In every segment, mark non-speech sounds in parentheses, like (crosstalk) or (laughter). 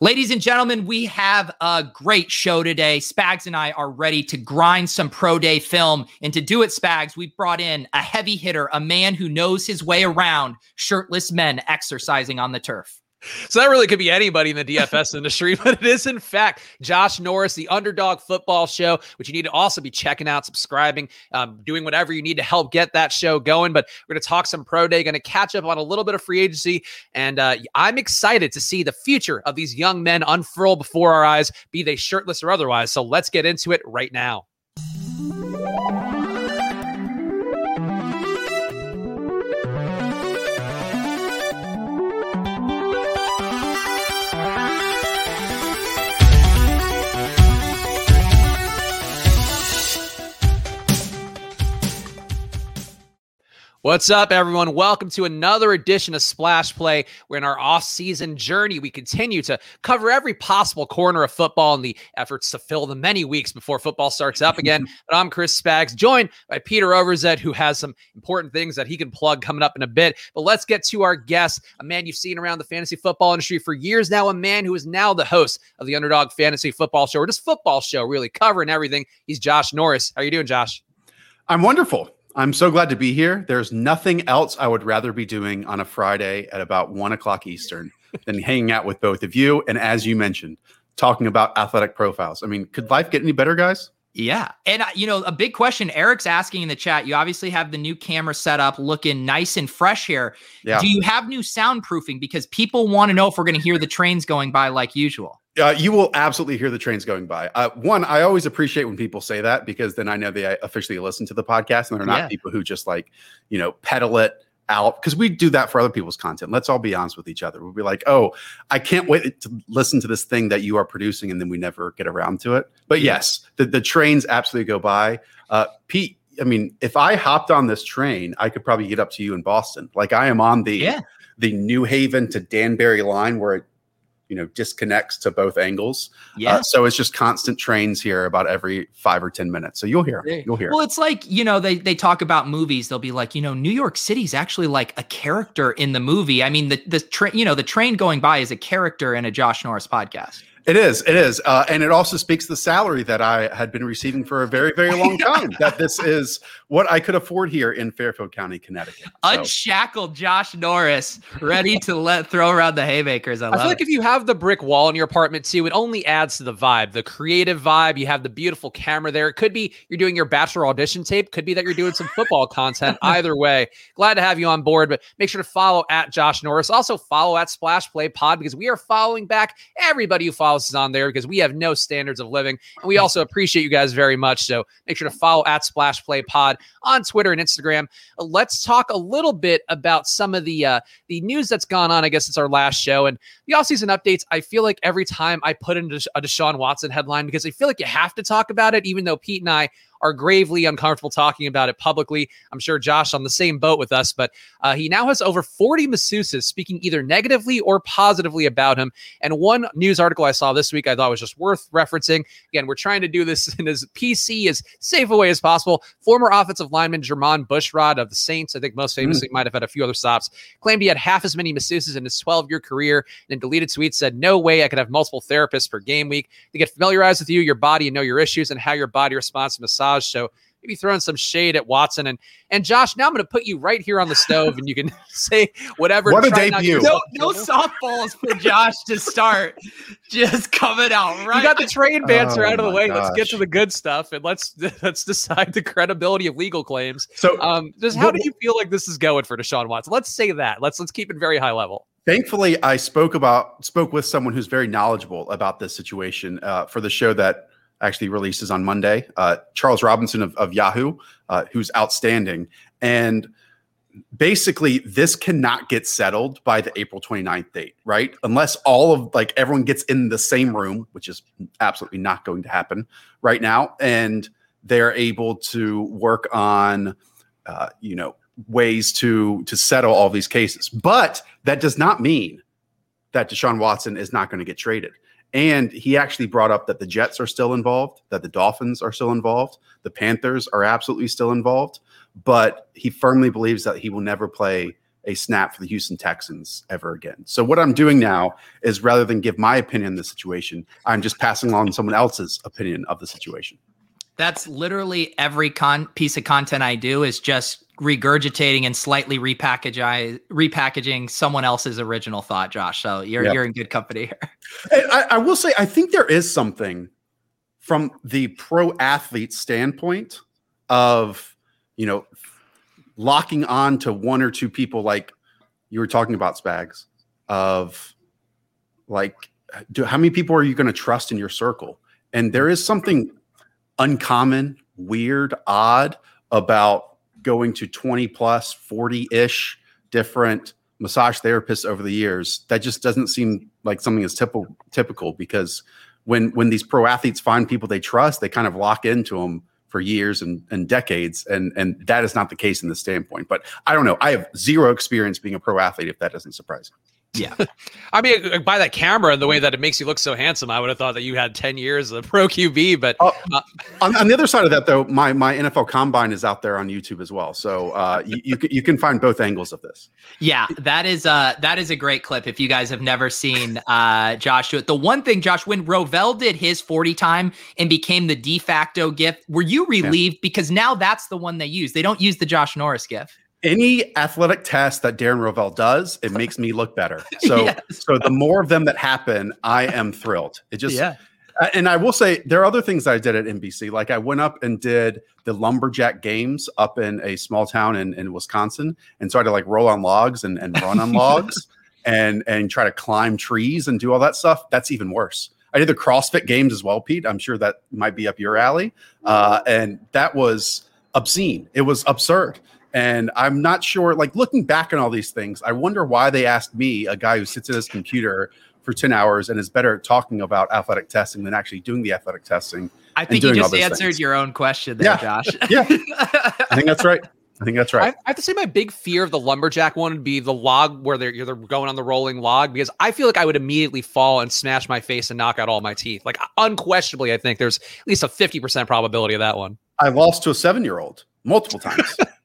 Ladies and gentlemen, we have a great show today. Spags and I are ready to grind some pro day film. And to do it, Spags, we've brought in a heavy hitter, a man who knows his way around shirtless men exercising on the turf. So that really could be anybody in the DFS industry, (laughs) but it is in fact Josh Norris, the Underdog Football Show, which you need to also be checking out, subscribing, um, doing whatever you need to help get that show going. But we're going to talk some pro day, going to catch up on a little bit of free agency, and uh, I'm excited to see the future of these young men unfurl before our eyes, be they shirtless or otherwise. So let's get into it right now. What's up, everyone? Welcome to another edition of Splash Play. We're in our off-season journey. We continue to cover every possible corner of football in the efforts to fill the many weeks before football starts up again. (laughs) but I'm Chris Spags, joined by Peter Overzet, who has some important things that he can plug coming up in a bit. But let's get to our guest, a man you've seen around the fantasy football industry for years now, a man who is now the host of the Underdog Fantasy Football Show, or just football show, really covering everything. He's Josh Norris. How are you doing, Josh? I'm wonderful. I'm so glad to be here. There's nothing else I would rather be doing on a Friday at about one o'clock Eastern than hanging out with both of you. And as you mentioned, talking about athletic profiles. I mean, could life get any better, guys? Yeah. And, uh, you know, a big question Eric's asking in the chat. You obviously have the new camera set up looking nice and fresh here. Yeah. Do you have new soundproofing? Because people want to know if we're going to hear the trains going by like usual. Uh, you will absolutely hear the trains going by. Uh, one, I always appreciate when people say that because then I know they officially listen to the podcast and they're not yeah. people who just like, you know, pedal it out because we do that for other people's content. Let's all be honest with each other. We'll be like, oh, I can't wait to listen to this thing that you are producing, and then we never get around to it. But yes, the, the trains absolutely go by. Uh, Pete, I mean, if I hopped on this train, I could probably get up to you in Boston. Like I am on the yeah. the New Haven to Danbury line where it you know disconnects to both angles. Yeah. Uh, so it's just constant trains here about every five or ten minutes. So you'll hear, you'll hear. Well, it's like you know they they talk about movies. They'll be like, you know, New York City's actually like a character in the movie. I mean, the the train, you know, the train going by is a character in a Josh Norris podcast. It is. It is. Uh, and it also speaks the salary that I had been receiving for a very, very long (laughs) time. that this is what I could afford here in Fairfield County, Connecticut. So. Unshackled Josh Norris, ready to let throw around the haymakers. I, I feel it. like if you have the brick wall in your apartment too, it only adds to the vibe, the creative vibe. You have the beautiful camera there. It could be you're doing your bachelor audition tape. Could be that you're doing some football content. (laughs) Either way, glad to have you on board. But make sure to follow at Josh Norris. Also follow at Splash Play Pod because we are following back everybody who follows us on there because we have no standards of living. And we also appreciate you guys very much. So make sure to follow at Splash Play Pod on Twitter and Instagram. Let's talk a little bit about some of the uh, the news that's gone on. I guess it's our last show and the offseason updates. I feel like every time I put in a Deshaun Watson headline because I feel like you have to talk about it, even though Pete and I are gravely uncomfortable talking about it publicly. I'm sure Josh on the same boat with us, but uh, he now has over 40 masseuses speaking either negatively or positively about him. And one news article I saw this week I thought was just worth referencing. Again, we're trying to do this (laughs) in as PC, as safe a way as possible. Former offensive lineman Jermon Bushrod of the Saints, I think most hmm. famously mm. might have had a few other stops, claimed he had half as many masseuses in his 12 year career. And in deleted tweets said, No way I could have multiple therapists per game week to get familiarized with you, your body, and know your issues and how your body responds to massage massage. So maybe throwing some shade at Watson and and Josh. Now I'm going to put you right here on the stove, and you can (laughs) say whatever. What a debut! No, no softballs for Josh to start. (laughs) Just coming out right. You got the train banter oh, out of the way. Gosh. Let's get to the good stuff, and let's (laughs) let's decide the credibility of legal claims. So, um, just how do you feel like this is going for Deshaun Watson? Let's say that. Let's let's keep it very high level. Thankfully, I spoke about spoke with someone who's very knowledgeable about this situation uh, for the show that actually releases on Monday. Uh, Charles Robinson of, of Yahoo, uh, who's outstanding. And basically, this cannot get settled by the April 29th date, right? Unless all of like everyone gets in the same room, which is absolutely not going to happen right now. And they're able to work on, uh, you know, ways to to settle all these cases. But that does not mean that Deshaun Watson is not going to get traded. And he actually brought up that the Jets are still involved, that the Dolphins are still involved, the Panthers are absolutely still involved, but he firmly believes that he will never play a snap for the Houston Texans ever again. So what I'm doing now is rather than give my opinion on the situation, I'm just passing on someone else's opinion of the situation. That's literally every con- piece of content I do is just regurgitating and slightly repackaging repackaging someone else's original thought, Josh. So you're yep. you're in good company here. (laughs) I, I will say I think there is something from the pro athlete standpoint of you know locking on to one or two people like you were talking about spags of like do, how many people are you going to trust in your circle and there is something uncommon weird odd about going to 20 plus 40-ish different massage therapists over the years. That just doesn't seem like something that's typical typical because when when these pro athletes find people they trust they kind of lock into them for years and, and decades and and that is not the case in this standpoint. But i don't know. I have zero experience being a pro athlete if that doesn't surprise you yeah. (laughs) I mean, uh, by that camera and the way that it makes you look so handsome, I would have thought that you had 10 years of (laughs) pro QB. But uh, uh, (laughs) on, on, the other side of that, though, my, my NFL combine is out there on YouTube as well. So uh, you, you, can, you can find both angles of this. Yeah, that is uh, that is a great clip. If you guys have never seen uh, Josh do it, the one thing, Josh, when Rovell did his 40 time and became the de facto gift, were you relieved? Yeah. Because now that's the one they use. They don't use the Josh Norris gift any athletic test that Darren Rovell does, it makes me look better. (laughs) So, yes. so the more of them that happen, I am thrilled. It just, yeah. And I will say there are other things I did at NBC. Like I went up and did the lumberjack games up in a small town in, in Wisconsin, and so I had to like roll on logs and, and run on (laughs) logs, and and try to climb trees and do all that stuff. That's even worse. I did the CrossFit games as well, Pete. I'm sure that might be up your alley, uh, and that was obscene. It was absurd. And I'm not sure, like looking back on all these things, I wonder why they asked me, a guy who sits at his computer for 10 hours and is better at talking about athletic testing than actually doing the athletic testing. I think you just answered things. your own question there, yeah. Josh. yeah. I think that's right. I think that's right. I, I, have to say, my big fear of the lumberjack one would be the log where they're, they're going on the rolling log because I feel like I would immediately fall and smash my face and knock out all my teeth. Like, unquestionably, I think there's at least a 50% probability of that one. I lost to a seven year old multiple times. (laughs)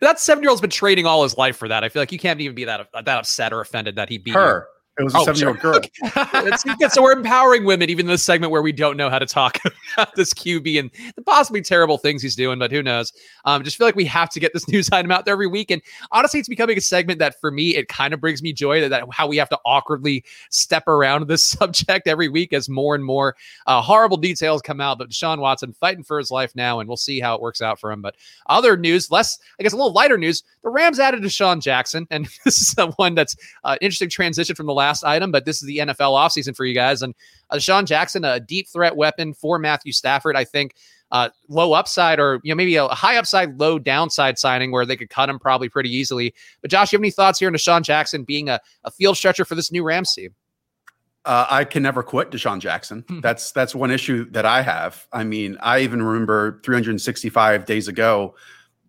that seven year old's been training all his life for that. I feel like you can't even be that that upset or offended that he beat her. It was a oh, seven year old girl. so we're empowering women, even in this segment where we don't know how to talk (laughs) about this QB and the possibly terrible things he's doing, but who knows? Um, just feel like we have to get this (laughs) news item out there every week. And honestly, it's becoming a segment that for me, it kind of brings me joy that, that how we have to awkwardly step around (laughs) this subject every week as more and more uh, horrible details come out. But Deshaun Watson fighting for his life now, and we'll see how it works out for him. But other news, less, I guess, a little lighter news the Rams added DeSean Jackson. And this is the one that's uh, interesting transition from the last item, but this is the NFL offseason for you guys. And uh, Sean Jackson, a deep threat weapon for Matthew Stafford, I think. Uh, low upside or you know maybe a high upside, low downside signing where they could cut him probably pretty easily. But Josh, you have any thoughts here on DeSean Jackson being a, a field stretcher for this new Rams team? Uh, I can never quit DeSean Jackson. Hmm. that's that's one issue that I have. I mean, I even remember 365 days ago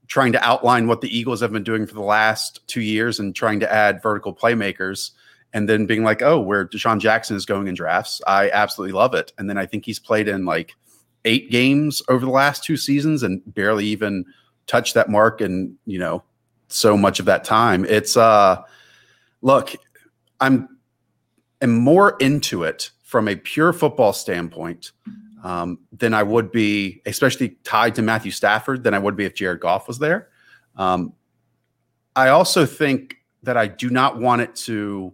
trying to outline what the Eagles have been doing for the last two years and trying to add vertical playmakers and then being like, oh, where DeSean Jackson is going in drafts. I absolutely love it. And then I think he's played in like eight games over the last two seasons and barely even touched that mark and, you know, so much of that time. It's uh look, I'm am more into it from a pure football standpoint um, than I would be, especially tied to Matthew Stafford, than I would be if Jared Goff was there. Um, I also think that I do not want it to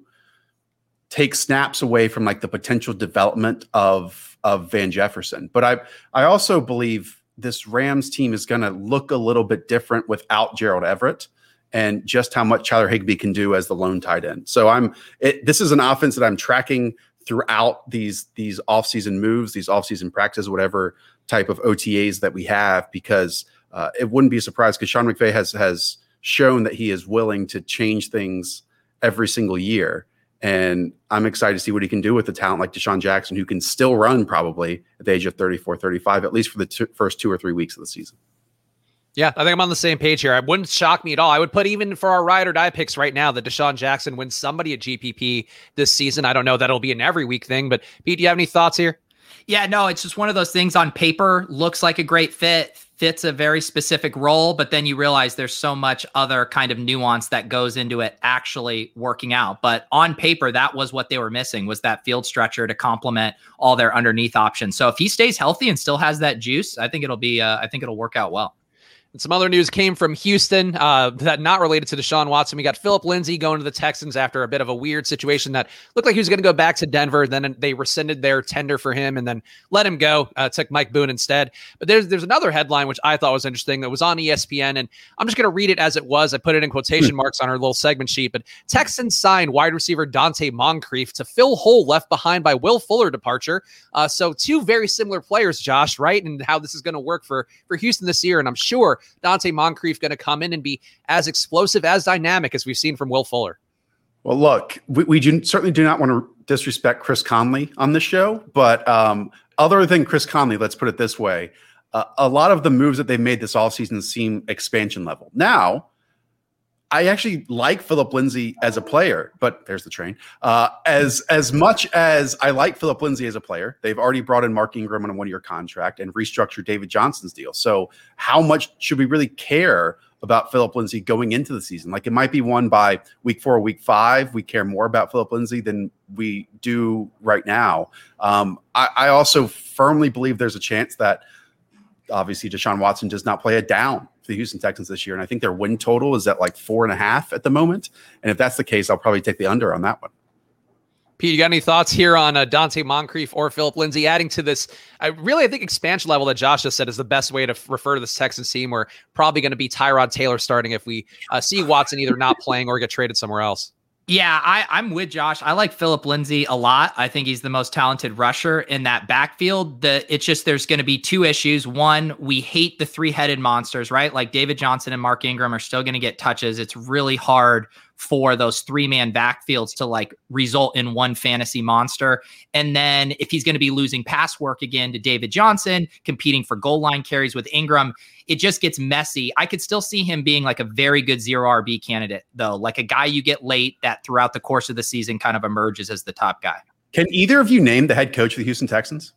take snaps away from like the potential development of of Van Jefferson. But I I also believe this Rams team is going to look a little bit different without Gerald Everett and just how much Tyler Higbee can do as the lone tight end. So I'm it, this is an offense that I'm tracking throughout these these offseason moves, these offseason practices, whatever type of OTAs that we have, because uh, it wouldn't be a surprise because Sean McVay has has shown that he is willing to change things every single year. And I'm excited to see what he can do with the talent like DeSean Jackson, who can still run probably at the age of 34, 35, at least for the t- first two or three weeks of the season. Yeah, I think I'm on the same page here. It wouldn't shock me at all. I would put even for our ride or die picks right now that DeSean Jackson wins somebody at GPP this season. I don't know that it'll be an every week thing, but Pete, do you have any thoughts here? Yeah, no, it's just one of those things on paper looks like a great fit fits a very specific role, but then you realize there's so much other kind of nuance that goes into it actually working out. But on paper, that was what they were missing was that field stretcher to complement all their underneath options. So if he stays healthy and still has that juice, I think it'll be uh, I think it'll work out well. And some other news came from Houston uh, that not related to Deshaun Watson. We got Phillip Lindsay going to the Texans after a bit of a weird situation that looked like he was going to go back to Denver. Then they rescinded their tender for him and then let him go. Uh, took Mike Boone instead. But there's there's another headline which I thought was interesting that was on ESPN, and I'm just going to read it as it was. I put it in quotation marks on our little segment sheet. But Texans signed wide receiver Donte Moncrief to fill hole left behind by Will Fuller departure. Uh, so two very similar players, Josh, right? And how this is going to work for for Houston this year. And I'm sure Donte Moncrief going to come in and be as explosive, as dynamic as we've seen from Will Fuller? Well, look, we, we do, certainly do not want to disrespect Chris Conley on this show, but um, other than Chris Conley, let's put it this way. Uh, a lot of the moves that they've made this offseason seem expansion level. Now, I actually like Phillip Lindsay as a player, but there's the train. Uh, as as much as I like Phillip Lindsay as a player, they've already brought in Mark Ingram on a one year contract and restructured David Johnson's deal. So how much should we really care about Phillip Lindsay going into the season? Like it might be one by week four, week five. We care more about Phillip Lindsay than we do right now. Um, I, I also firmly believe there's a chance that obviously Deshaun Watson does not play it down the Houston Texans this year. And I think their win total is at like four and a half at the moment. And if that's the case, I'll probably take the under on that one. Pete, you got any thoughts here on uh, Donte Moncrief or Phillip Lindsay adding to this? I really, I think expansion level that Josh just said is the best way to f- refer to this Texans team. We're probably going to be Tyrod Taylor starting if we uh, see Watson either not playing or get traded somewhere else. Yeah, I, I'm with Josh. I like Phillip Lindsay a lot. I think he's the most talented rusher in that backfield. The it's just there's going to be two issues. One, we hate the three-headed monsters, right? Like David Johnson and Mark Ingram are still going to get touches. It's really hard for those three man backfields to like result in one fantasy monster. And then if he's going to be losing pass work again to David Johnson, competing for goal line carries with Ingram, it just gets messy. I could still see him being like a very good zero RB candidate, though, like a guy you get late that throughout the course of the season kind of emerges as the top guy. Can either of you name the head coach of the Houston Texans?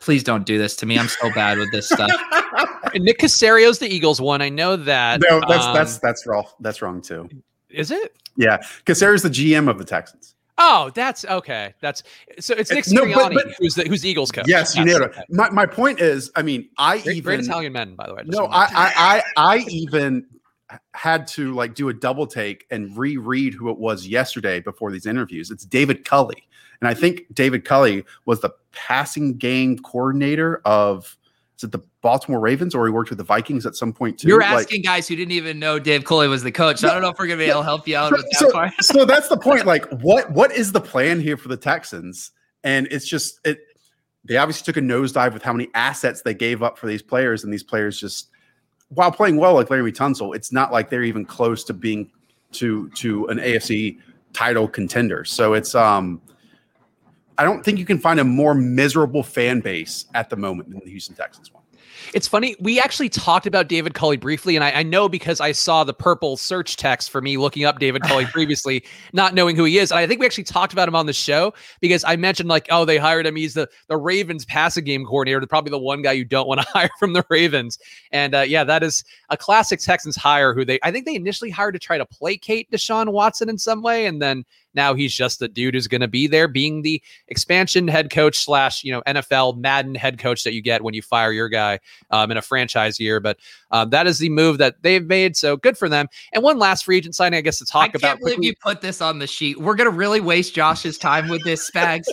Please don't do this to me. I'm so bad with this stuff. (laughs) Nick Caserio's the Eagles one. I know that. No, that's um, that's that's wrong. That's wrong too. Is it? Yeah, Casario's the GM of the Texans. Oh, that's okay. That's so it's uh, Nick Sirianni, no, but, but, who's the who's the Eagles coach. Yes, you nailed it. My, my point is, I mean, I great, even great Italian men, by the way. No, I, I, I I even had to like do a double take and reread who it was yesterday before these interviews. It's David Culley, and I think David Culley was the passing game coordinator of is it the Baltimore Ravens or he worked with the Vikings at some point too? You're asking like, guys who didn't even know Dave Culley was the coach. So I don't know if we're gonna be able to help you out with that so, part. so that's the point. (laughs) Like, what what is the plan here for the Texans? And it's just it. They obviously took a nosedive with how many assets they gave up for these players, and these players just, while playing well like Laremy Tunsil, it's not like they're even close to being to to an AFC title contender. So it's um I don't think you can find a more miserable fan base at the moment than the Houston Texans one. It's funny. We actually talked about David Culley briefly, and I, I, know because I saw the purple search text for me looking up David Culley (laughs) previously, not knowing who he is. And I think we actually talked about him on the show because I mentioned like, oh, they hired him. He's the the Ravens passing game coordinator, probably the one guy you don't want to (laughs) hire from the Ravens. And uh, yeah, that is a classic Texans hire. Who they I think they initially hired to try to placate Deshaun Watson in some way, and then now he's just the dude who's going to be there, being the expansion head coach slash you know NFL Madden head coach that you get when you fire your guy um, in a franchise year. But um, that is the move that they've made. So good for them. And one last free agent signing, I guess, to talk I about. I can't believe you put this on the sheet. We're going to really waste Josh's time with this, Spags.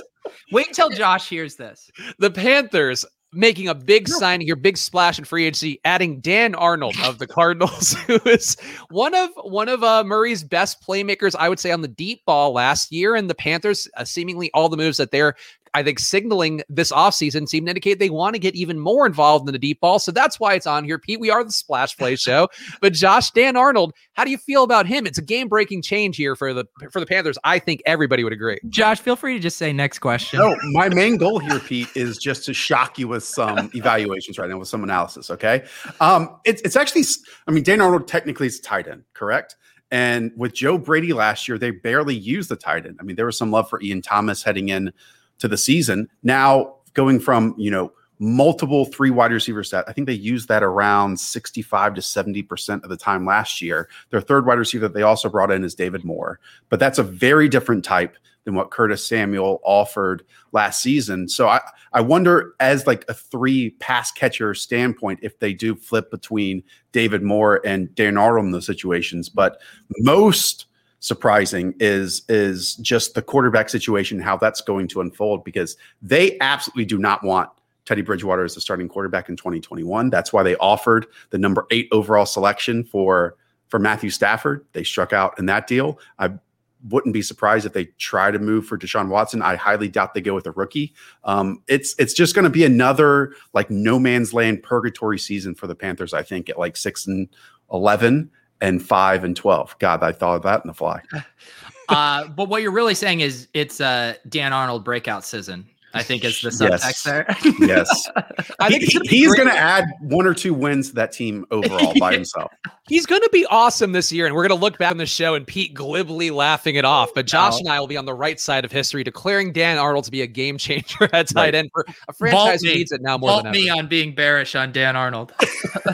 Wait until Josh hears this. The Panthers making a big signing here, big splash in free agency, adding Dan Arnold of the Cardinals, (laughs) who is one of one of uh, Murray's best playmakers, I would say, on the deep ball last year. And the Panthers, uh, seemingly all the moves that they're I think signaling this offseason seemed to indicate they want to get even more involved in the deep ball. So that's why it's on here. Pete, we are the splash play (laughs) show. but Josh Dan Arnold, how do you feel about him? It's a game breaking change here for the for the Panthers. I think everybody would agree. Josh, feel free to just say next question. No, my main goal here, Pete, is just to shock you with some (laughs) evaluations right now, with some analysis. Okay. Um, it's it's actually, I mean, Dan Arnold technically is tight end, correct? And with Joe Brady last year, they barely used the tight end. I mean, there was some love for Ian Thomas heading in to the season. Now going from, you know, multiple three wide receiver set. I think they used that around 65 to 70% of the time last year. Their third wide receiver that they also brought in is David Moore, but that's a very different type than what Curtis Samuel offered last season. So I, I wonder as like a three pass catcher standpoint, if they do flip between David Moore and Dan Arnold in those situations, but most surprising is is just the quarterback situation, how that's going to unfold because they absolutely do not want Teddy Bridgewater as the starting quarterback in 2021. That's why they offered the number eight overall selection for for Matthew Stafford. They struck out in that deal. I wouldn't be surprised if they try to move for Deshaun Watson. I highly doubt they go with a rookie. Um, it's it's just going to be another like no man's land purgatory season for the Panthers. I think at like six and eleven and five and twelve. God, I thought of that in the fly. (laughs) Uh, but what you're really saying is it's a Dan Arnold breakout season. I think is the subtext yes. there. yes, (laughs) I think he, he's going to add one or two wins to that team overall by (laughs) himself. He's going to be awesome this year, and we're going to look back on the show and Pete glibly laughing it off. But Josh oh. and I will be on the right side of history, declaring Dan Arnold to be a game changer at tight right. end for a franchise who needs it now more Vault than me on being bearish on Dan Arnold. (laughs)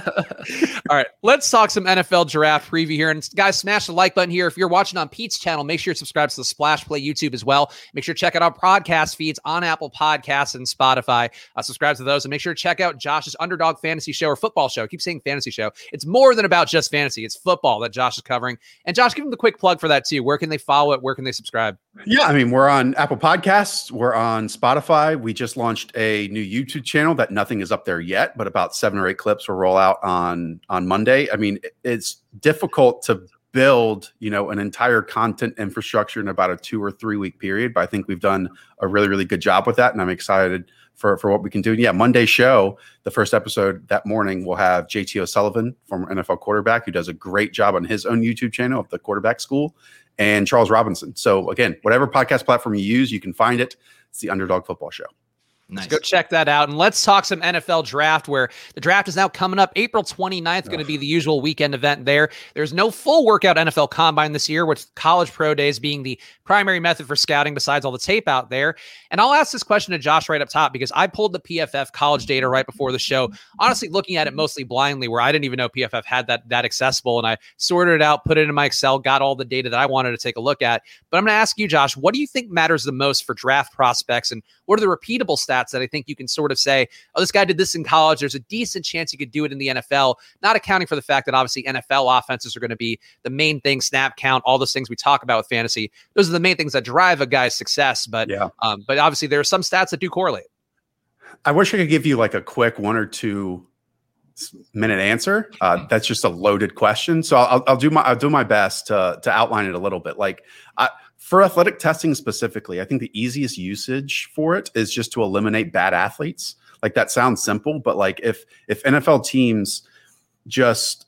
All right, let's talk some NFL draft preview here. And guys, smash the like button here. If you're watching on Pete's channel, make sure you subscribe to the Splash Play YouTube as well. Make sure to check out our podcast feeds on Apple Podcasts and Spotify. Uh, subscribe to those and make sure to check out Josh's Underdog Fantasy Show or Football Show. I keep saying Fantasy Show. It's more than about just fantasy. It's football that Josh is covering. And Josh, give them the quick plug for that too. Where can they follow it? Where can they subscribe? Yeah, I mean, we're on Apple Podcasts, we're on Spotify. We just launched a new YouTube channel that nothing is up there yet, but about seven or eight clips will roll out on on Monday. I mean, it's difficult to build, you know, an entire content infrastructure in about a two or three week period, but I think we've done a really, really good job with that, and I'm excited for for what we can do. And yeah, Monday show, the first episode that morning, we'll have JT O'Sullivan, former NFL quarterback, who does a great job on his own YouTube channel of the quarterback school and Charles Robinson. So again, whatever podcast platform you use, you can find it. It's the Underdog Football Show. Nice. Let's go check that out. And let's talk some NFL draft where the draft is now coming up April 29th, going to be the usual weekend event there. There's no full workout NFL combine this year, with college pro days being the primary method for scouting besides all the tape out there. And I'll ask this question to Josh right up top because I pulled the PFF college data right before the show, honestly looking at it mostly blindly where I didn't even know PFF had that that accessible and I sorted it out, put it in my Excel, got all the data that I wanted to take a look at. But I'm going to ask you Josh, what do you think matters the most for draft prospects and what are the repeatable stats stats that I think you can sort of say, oh, this guy did this in college. There's a decent chance he could do it in the NFL, not accounting for the fact that obviously NFL offenses are going to be the main thing, snap count, all those things we talk about with fantasy. Those are the main things that drive a guy's success. But yeah. um, but obviously there are some stats that do correlate. I wish I could give you like a quick one or two minute answer. Uh, that's just a loaded question, so I'll, I'll, do my I'll do my best to to outline it a little bit. Like I, for athletic testing specifically, I think the easiest usage for it is just to eliminate bad athletes. Like that sounds simple, but like if if NFL teams just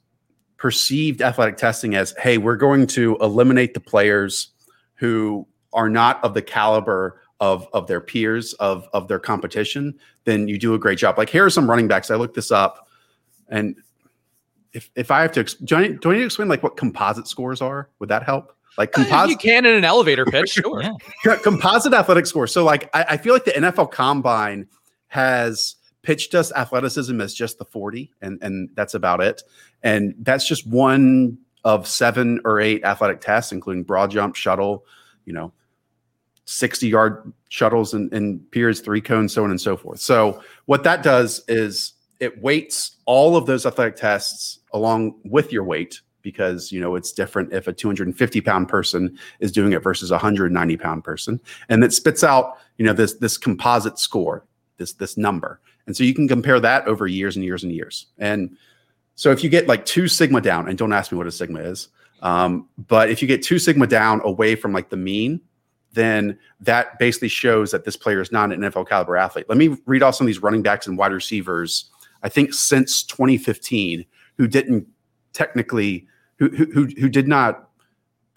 perceived athletic testing as, hey, we're going to eliminate the players who are not of the caliber of of their peers of of their competition, then you do a great job. Like here are some running backs. I looked this up, and if if I have to, do I, do I need to explain like what composite scores are? Would that help? Like composite, you can in an elevator (laughs) pitch, sure. yeah. Composite athletic score. So, like, I, I, feel like the NFL Combine has pitched us athleticism as just the forty, and and that's about it. And that's just one of seven or eight athletic tests, including broad jump, shuttle, you know, sixty yard shuttles and, and piers, three cones, so on and so forth. So, what that does is it weights all of those athletic tests along with your weight because you know it's different if a 250 pound person is doing it versus a 190 pound person and it spits out you know this this composite score this this number and so you can compare that over years and years and years and so if you get like two sigma down and don't ask me what a sigma is um, but if you get two sigma down away from like the mean then that basically shows that this player is not an NFL caliber athlete. Let me read off some of these running backs and wide receivers. I think since 2015, who didn't technically who who who did not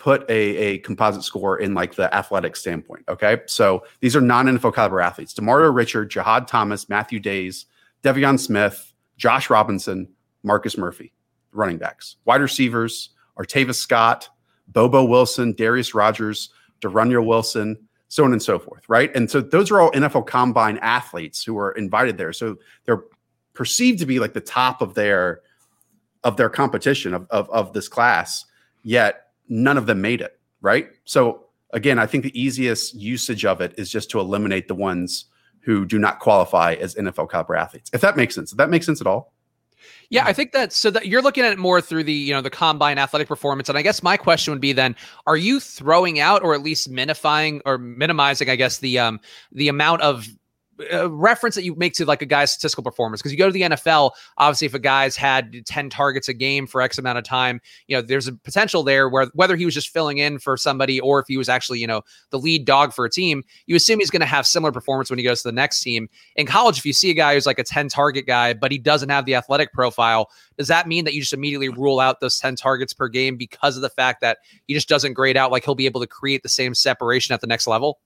put a, a composite score in like the athletic standpoint. Okay. So these are non NFL caliber athletes. Demario Richard, Jahad Thomas, Matthew Dayes, Devion Smith, Josh Robinson, Marcus Murphy, running backs. Wide receivers, Artavis Scott, Bobo Wilson, Darius Rogers, De'Runnya Wilson, so on and so forth, right? And so those are all NFL combine athletes who are invited there. So they're perceived to be like the top of their of their competition of, of, of this class, yet none of them made it, right? So again, I think the easiest usage of it is just to eliminate the ones who do not qualify as NFL caliber athletes. If that makes sense. If that makes sense at all. Yeah, I think that so that you're looking at it more through the you know the combine athletic performance, and I guess my question would be then: Are you throwing out or at least minifying or minimizing, I guess the um the amount of uh, reference that you make to like a guy's statistical performance because you go to the NFL obviously if a guy's had 10 targets a game for x amount of time you know there's a potential there where whether he was just filling in for somebody or if he was actually you know the lead dog for a team you assume he's going to have similar performance when he goes to the next team. In college if you see a guy who's like a 10 target guy but he doesn't have the athletic profile does that mean that you just immediately rule out those 10 targets per game because of the fact that he just doesn't grade out like he'll be able to create the same separation at the next level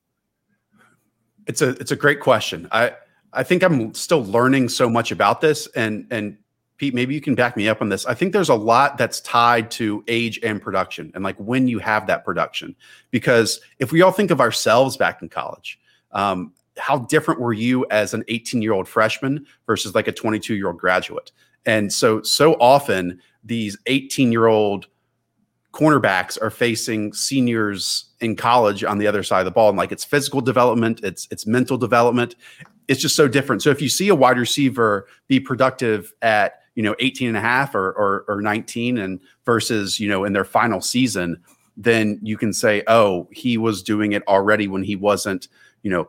it's a it's a great question. I I think I'm still learning so much about this, and and Pete, maybe you can back me up on this. I think there's a lot that's tied to age and production, and like when you have that production. Because if we all think of ourselves back in college, um, how different were you as an 18 year old freshman versus like a 22 year old graduate? And so so often these 18 year old cornerbacks are facing seniors in college on the other side of the ball and like it's physical development it's it's mental development. It's just so different. So if you see a wide receiver be productive at you know 18 and a half or, or, or 19 and versus you know in their final season then you can say oh he was doing it already when he wasn't you know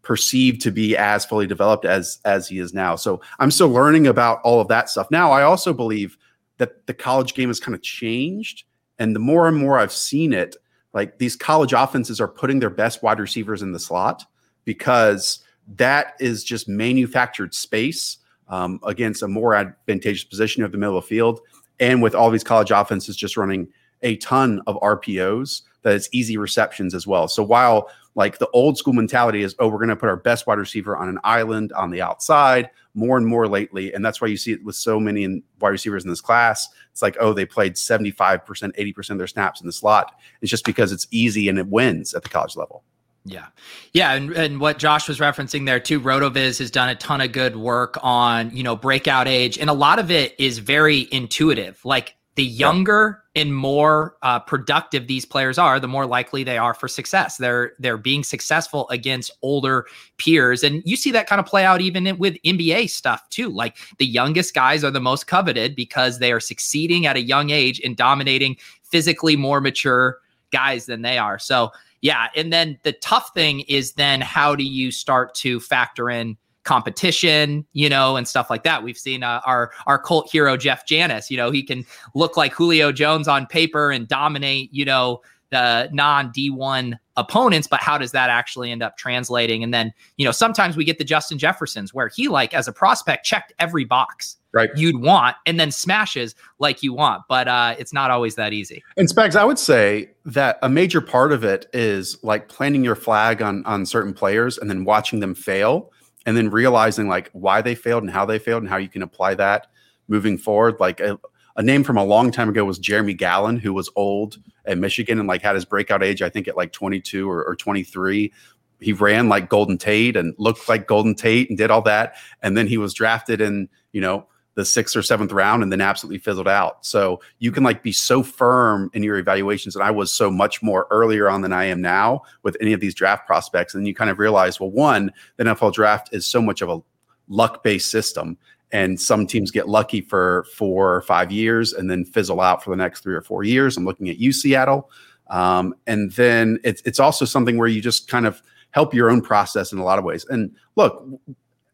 perceived to be as fully developed as as he is now. So i'm still learning about all of that stuff. Now i also believe that the college game has kind of changed and the more and more I've seen it, like these college offenses are putting their best wide receivers in the slot because that is just manufactured space um, against a more advantageous position of the middle of the field. And with all these college offenses just running a ton of RPOs, that it's easy receptions as well. So while like the old school mentality is, oh, we're going to put our best wide receiver on an island on the outside more and more lately. And that's why you see it with so many wide receivers in this class. It's like, oh, they played 75%, 80% of their snaps in the slot. It's just because it's easy and it wins at the college level. Yeah. Yeah. And, and what Josh was referencing there too, RotoViz has done a ton of good work on, you know, breakout age. And a lot of it is very intuitive. Like the younger and more uh, productive these players are, the more likely they are for success. They're they're being successful against older peers, and you see that kind of play out even with NBA stuff too. Like the youngest guys are the most coveted because they are succeeding at a young age and dominating physically more mature guys than they are. So yeah, and then the tough thing is then how do you start to factor in competition, you know, and stuff like that. We've seen uh, our our cult hero Jeff Janis. You know, he can look like Julio Jones on paper and dominate, you know, the non D1 opponents, but how does that actually end up translating? And then, you know, sometimes we get the Justin Jeffersons where he like as a prospect checked every box right you'd want and then smashes like you want but uh it's not always that easy and spags i would say that a major part of it is like planting your flag on on certain players and then watching them fail and then realizing like why they failed and how they failed and how you can apply that moving forward. Like a, a name from a long time ago was Jeremy Gallon, who was old at Michigan and like had his breakout age, I think at like 22 or, or 23. He ran like Golden Tate and looked like Golden Tate and did all that. And then he was drafted in, you know, the sixth or seventh round and then absolutely fizzled out. So you can like be so firm in your evaluations. And I was so much more earlier on than I am now with any of these draft prospects. And you kind of realize, well, one, the NFL draft is so much of a luck based system. And some teams get lucky for four or five years and then fizzle out for the next three or four years. I'm looking at you, Seattle. Um, and then it's, it's also something where you just kind of help your own process in a lot of ways. And look,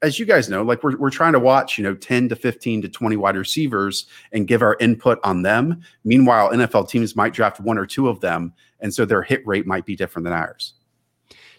as you guys know, like we're, we're trying to watch, you know, 10 to 15 to 20 wide receivers and give our input on them. Meanwhile, NFL teams might draft one or two of them. And so their hit rate might be different than ours.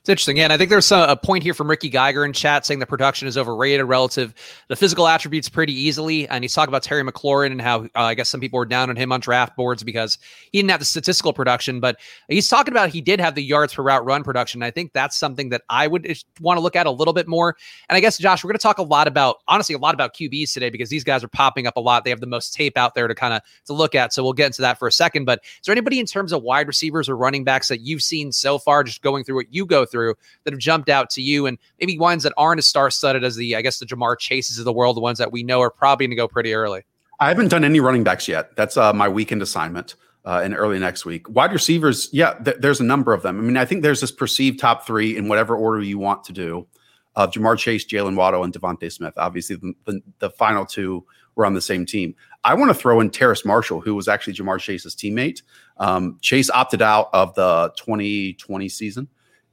It's interesting. Yeah, and I think there's a, a, point here from Ricky Geiger in chat saying the production is overrated relative the physical attributes pretty easily. And he's talking about Terry McLaurin and how uh, I guess some people were down on him on draft boards because he didn't have the statistical production, but he's talking about he did have the yards per route run production. I think that's something that I would want to look at a little bit more. And I guess Josh, we're going to talk a lot about honestly a lot about QBs today because these guys are popping up a lot. They have the most tape out there to kind of to look at. So we'll get into that for a second. But is there anybody in terms of wide receivers or running backs that you've seen so far, just going through what you go through? Through that have jumped out to you, and maybe ones that aren't as star studded as the, I guess, the Ja'Marr Chases of the world, the ones that we know are probably going to go pretty early? I haven't done any running backs yet. That's uh, my weekend assignment. Uh, and early next week, wide receivers, yeah, th- there's a number of them. I mean, I think there's this perceived top three in whatever order you want to do of Ja'Marr Chase, Jaylen Waddle, and DeVonta Smith. Obviously, the, the, the, final two were on the same team. I want to throw in Terrace Marshall, who was actually Ja'Marr Chase's teammate. Um, Chase opted out of the 2020 season.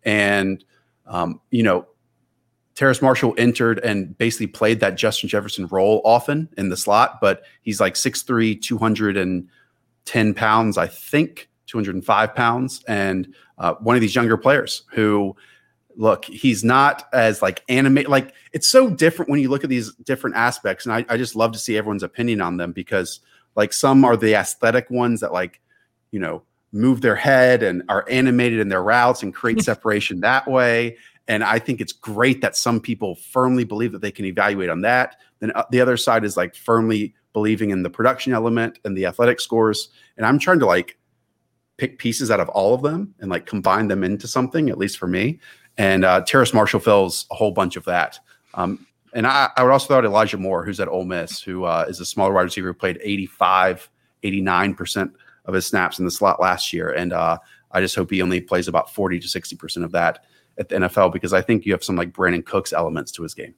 And, um, you know, Terrace Marshall entered and basically played that Justin Jefferson role often in the slot, but he's like 6'3, 210 pounds, I think, 205 pounds. And uh, one of these younger players who – look, he's not as like animate. Like it's so different when you look at these different aspects, and I, I just love to see everyone's opinion on them because like some are the aesthetic ones that like you know move their head and are animated in their routes and create (laughs) separation that way. And I think it's great that some people firmly believe that they can evaluate on that. Then uh, the other side is like firmly believing in the production element and the athletic scores. And I'm trying to like pick pieces out of all of them and like combine them into something, at least for me. And uh, Terrace Marshall fills a whole bunch of that. Um, and I, I, would also throw out Elijah Moore, who's at Ole Miss, who uh, is a smaller wide receiver who played 85, 89% of his snaps in the slot last year. And uh, I just hope he only plays about 40 to 60% of that at the NFL because I think you have some like Brandin Cooks elements to his game.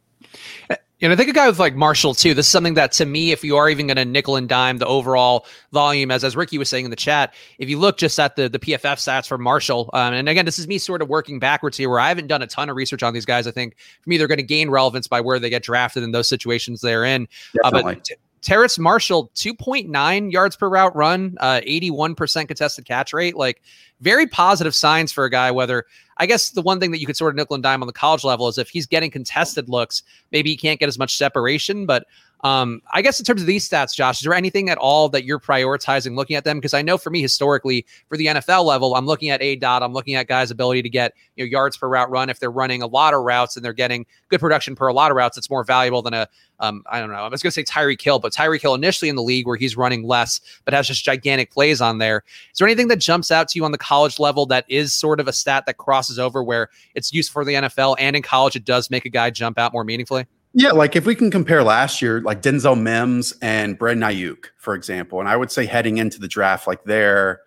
And I think a guy with like Marshall too. This is something that to me, if you are even going to nickel and dime the overall volume, as as Ricky was saying in the chat, if you look just at the the PFF stats for Marshall, um, and again, this is me sort of working backwards here, where I haven't done a ton of research on these guys. I think for me, they're going to gain relevance by where they get drafted in those situations they're in. Uh, but t- Terrace Marshall, 2.9 yards per route run, uh, 81% contested catch rate. Like very positive signs for a guy, whether I guess the one thing that you could sort of nickel and dime on the college level is if he's getting contested looks, maybe he can't get as much separation. But um, I guess in terms of these stats, Josh, is there anything at all that you're prioritizing looking at them? Because I know for me historically, for the NFL level, I'm looking at a dot, I'm looking at guys' ability to get you know yards per route run. If they're running a lot of routes and they're getting good production per a lot of routes, it's more valuable than a um, I don't know. I was going to say Tyreek Hill, but Tyreek Hill initially in the league where he's running less, but has just gigantic plays on there. Is there anything that jumps out to you on the college level that is sort of a stat that crosses over where it's used for the NFL and in college it does make a guy jump out more meaningfully? Yeah, like if we can compare last year, like Denzel Mims and Brandon Aiyuk, for example, and I would say heading into the draft, like their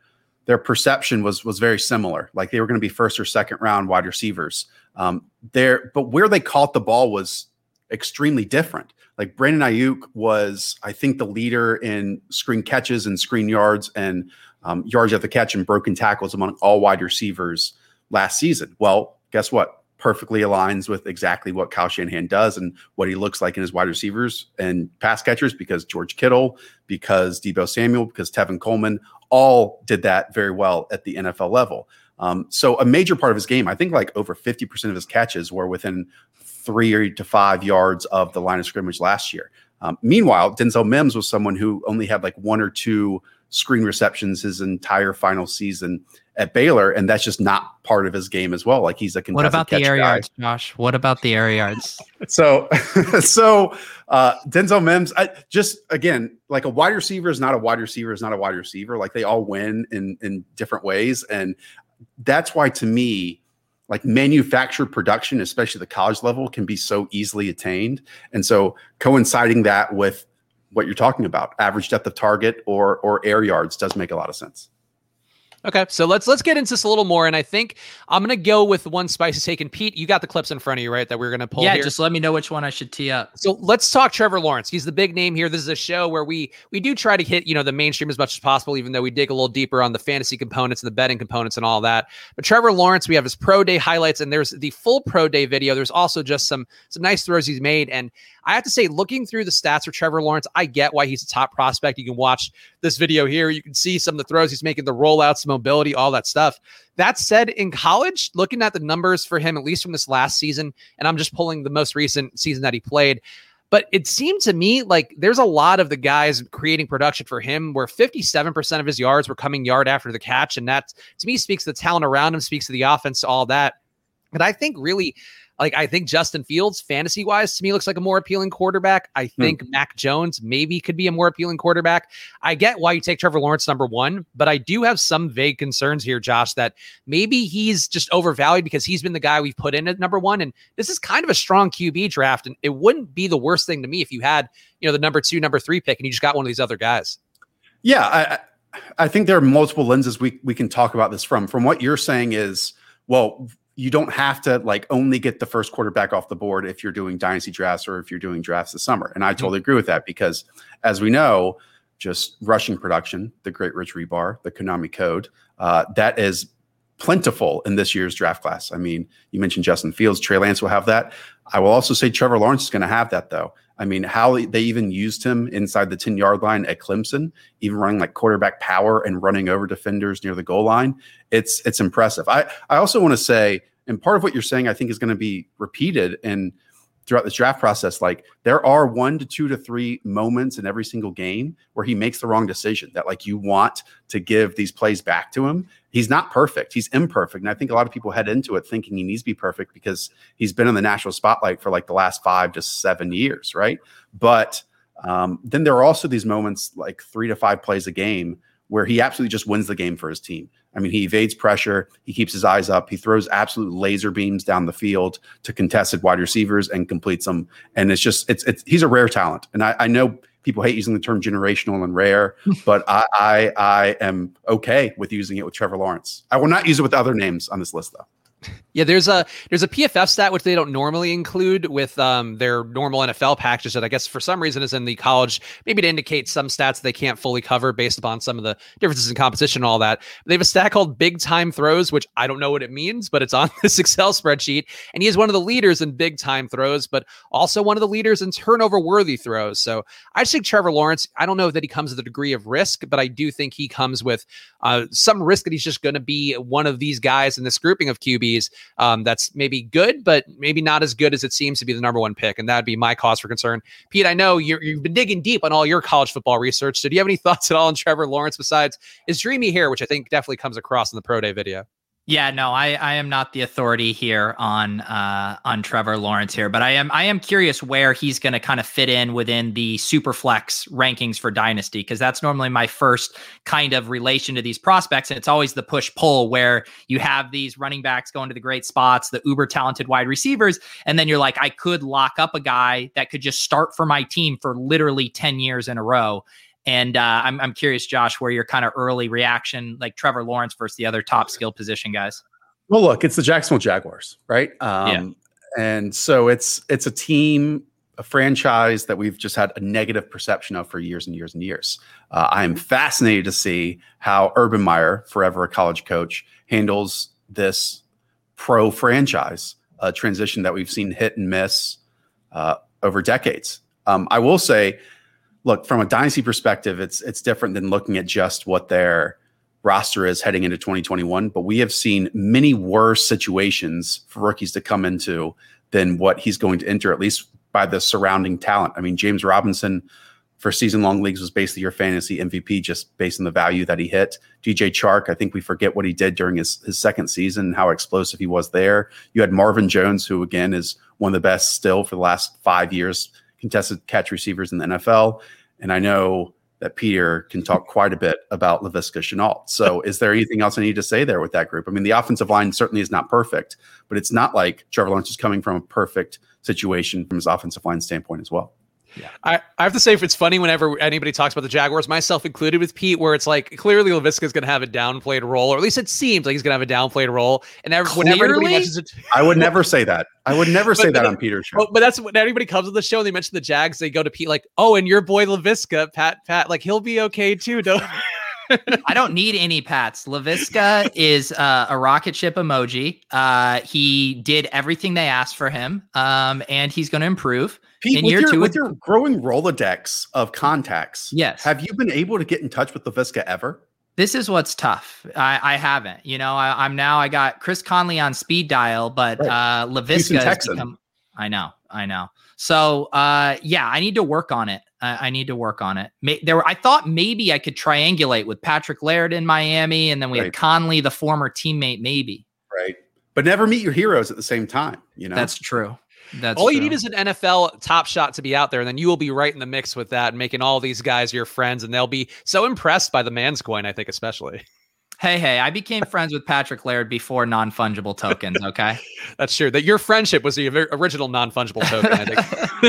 their perception was was very similar. Like they were going to be first or second round wide receivers. Um, there, but where they caught the ball was extremely different. Like Brandon Aiyuk was, I think, the leader in screen catches and screen yards and um, yards at the catch and broken tackles among all wide receivers last season. Well, guess what? Perfectly aligns with exactly what Kyle Shanahan does and what he looks like in his wide receivers and pass catchers because George Kittle, because Deebo Samuel, because Tevin Coleman all did that very well at the NFL level. Um, so a major part of his game, I think like over 50% of his catches were within three to five yards of the line of scrimmage last year. Um, meanwhile, Denzel Mims was someone who only had like one or two screen receptions his entire final season at Baylor, and that's just not part of his game as well. Like he's a what about the air guy. yards, Josh? What about the air yards? (laughs) so, (laughs) so uh, Denzel Mims, I, just again, like a wide receiver is not a wide receiver is not a wide receiver. Like they all win in in different ways, and that's why to me, like manufactured production, especially the college level, can be so easily attained. And so coinciding that with what you're talking about, average depth of target or or air yards, does make a lot of sense. Okay, so let's let's get into this a little more, and I think I'm gonna go with one spicy take. And Pete, you got the clips in front of you, right? That we're gonna pull. Yeah, here. just let me know which one I should tee up. So let's talk Trevor Lawrence. He's the big name here. This is a show where we we do try to hit you know the mainstream as much as possible, even though we dig a little deeper on the fantasy components and the betting components and all that. But Trevor Lawrence, we have his pro day highlights, and there's the full pro day video. There's also just some some nice throws he's made, and I have to say, looking through the stats for Trevor Lawrence, I get why he's a top prospect. You can watch this video here. You can see some of the throws he's making, the rollouts, mobility, all that stuff. That said, in college, looking at the numbers for him, at least from this last season, and I'm just pulling the most recent season that he played. But it seemed to me like there's a lot of the guys creating production for him where 57% of his yards were coming yard after the catch. And that to me speaks to the talent around him, speaks to the offense, all that. But I think really Like I think Justin Fields, fantasy wise, to me looks like a more appealing quarterback. I Hmm. think Mac Jones maybe could be a more appealing quarterback. I get why you take Trevor Lawrence number one, but I do have some vague concerns here, Josh, that maybe he's just overvalued because he's been the guy we've put in at number one. And this is kind of a strong QB draft, and it wouldn't be the worst thing to me if you had, you know, the number two, number three pick, and you just got one of these other guys. Yeah, I, I- I think there are multiple lenses we we can talk about this from. From what you're saying is, well, you don't have to like only get the first quarterback off the board if you're doing dynasty drafts or if you're doing drafts this summer. And I totally agree with that because, as we know, just rushing production, the Great Rich Hribar, the Konami Code, uh, that is plentiful in this year's draft class. I mean, you mentioned Justin Fields, Trey Lance will have that. I will also say Trevor Lawrence is going to have that though. I mean, how they even used him inside the 10 yard line at Clemson, even running like quarterback power and running over defenders near the goal line. It's it's impressive. I, I also want to say, and part of what you're saying, I think is going to be repeated in throughout this draft process. Like there are one to two to three moments in every single game where he makes the wrong decision that like you want to give these plays back to him. He's not perfect. He's imperfect. And I think a lot of people head into it thinking he needs to be perfect because he's been in the national spotlight for like the last five to seven years, right? But um, then there are also these moments like three to five plays a game where he absolutely just wins the game for his team. I mean, he evades pressure, he keeps his eyes up, he throws absolute laser beams down the field to contested wide receivers and completes them. And it's just it's it's he's a rare talent. And I, I know people hate using the term generational and rare, (laughs) but I, I I am okay with using it with Trevor Lawrence. I will not use it with other names on this list though. Yeah, there's a there's a PFF stat which they don't normally include with um, their normal NFL packages that I guess for some reason is in the college, maybe to indicate some stats they can't fully cover based upon some of the differences in competition and all that. They have a stat called big time throws, which I don't know what it means, but it's on (laughs) this Excel spreadsheet, and he is one of the leaders in big time throws, but also one of the leaders in turnover worthy throws. So I think Trevor Lawrence. I don't know that he comes with a degree of risk, but I do think he comes with uh, some risk that he's just going to be one of these guys in this grouping of QBs um, that's maybe good, but maybe not as good as it seems to be the number one pick. And that'd be my cause for concern. Pete, I know you have been digging deep on all your college football research. So do you have any (laughs) thoughts at all on Trevor Lawrence besides his dreamy hair, which I think definitely comes across in the pro day video? Yeah, no, I, I am not the authority here on uh, on Trevor Lawrence here, but I am I am curious where he's going to kind of fit in within the superflex rankings for Dynasty because that's normally my first kind of relation to these prospects, and it's always the push pull where you have these running backs going to the great spots, the uber talented wide receivers, and then you're like, I could lock up a guy that could just start for my team for literally ten years in a row. And uh, I'm I'm curious, Josh, where your kind of early reaction, like Trevor Lawrence versus the other top skill position guys. Well, look, it's the Jacksonville Jaguars, right? Um, Yeah. And so it's it's a team, a franchise that we've just had a negative perception of for years and years and years. Uh, I am fascinated to see how Urban Meyer, forever a college coach, handles this pro franchise uh, transition that we've seen hit and miss uh, over decades. Um, I will say, look from a dynasty perspective, it's it's different than looking at just what their roster is heading into 2021. But we have seen many worse situations for rookies to come into than what he's going to enter, at least by the surrounding talent. I mean, James Robinson for season long leagues was basically your fantasy MVP just based on the value that he hit. DJ Chark, I think we forget what he did during his, his second season how explosive he was there. You had Marvin Jones, who again is one of the best still for the last five years, contested catch receivers in the NFL. And I know that Peter can talk quite a bit about Laviska Shenault. So, (laughs) is there anything else I need to say there with that group? I mean, the offensive line certainly is not perfect, but it's not like Trevor Lawrence is coming from a perfect situation from his offensive line standpoint as well. I, I have to say, if it's funny whenever anybody talks about the Jaguars, myself included with Pete, where it's like clearly Laviska is going to have a downplayed role, or at least it seems like he's going to have a downplayed role. And every, whenever anybody mentions it, I would never say that. I would never (laughs) say that but- on Peter's show. Oh, but that's when everybody comes to the show and they mention the Jags. They go to Pete like, "Oh, and your boy Laviska, Pat, Pat, like he'll be okay too." Don't. (laughs) I don't need any pats. Laviska is uh, a rocket ship emoji. Uh, he did everything they asked for him, um, and he's going to improve. Pete, in with, year your, two with your growing Rolodex of contacts, Yes. have you been able to get in touch with Laviska ever? This is what's tough. I, I haven't. You know, I, I'm now. I got Chris Conley on speed dial, but Right. uh, Laviska has Texan. become. I know. I know. So uh, yeah, I need to work on it. I, I need to work on it. May, there, were, I thought maybe I could triangulate with Patrick Laird in Miami, and then we Right. had Conley, the former teammate, maybe. Right. but never meet your heroes at the same time. You know, That's true. That's all true. you need is an NFL top shot to be out there, and then you will be right in the mix with that, and making all these guys your friends, and they'll be so impressed by the man's coin. I think, especially. (laughs) Hey, hey, I became friends with Patrick Laird before non fungible tokens. (laughs) Okay. That's true. That your friendship was the original non fungible token. I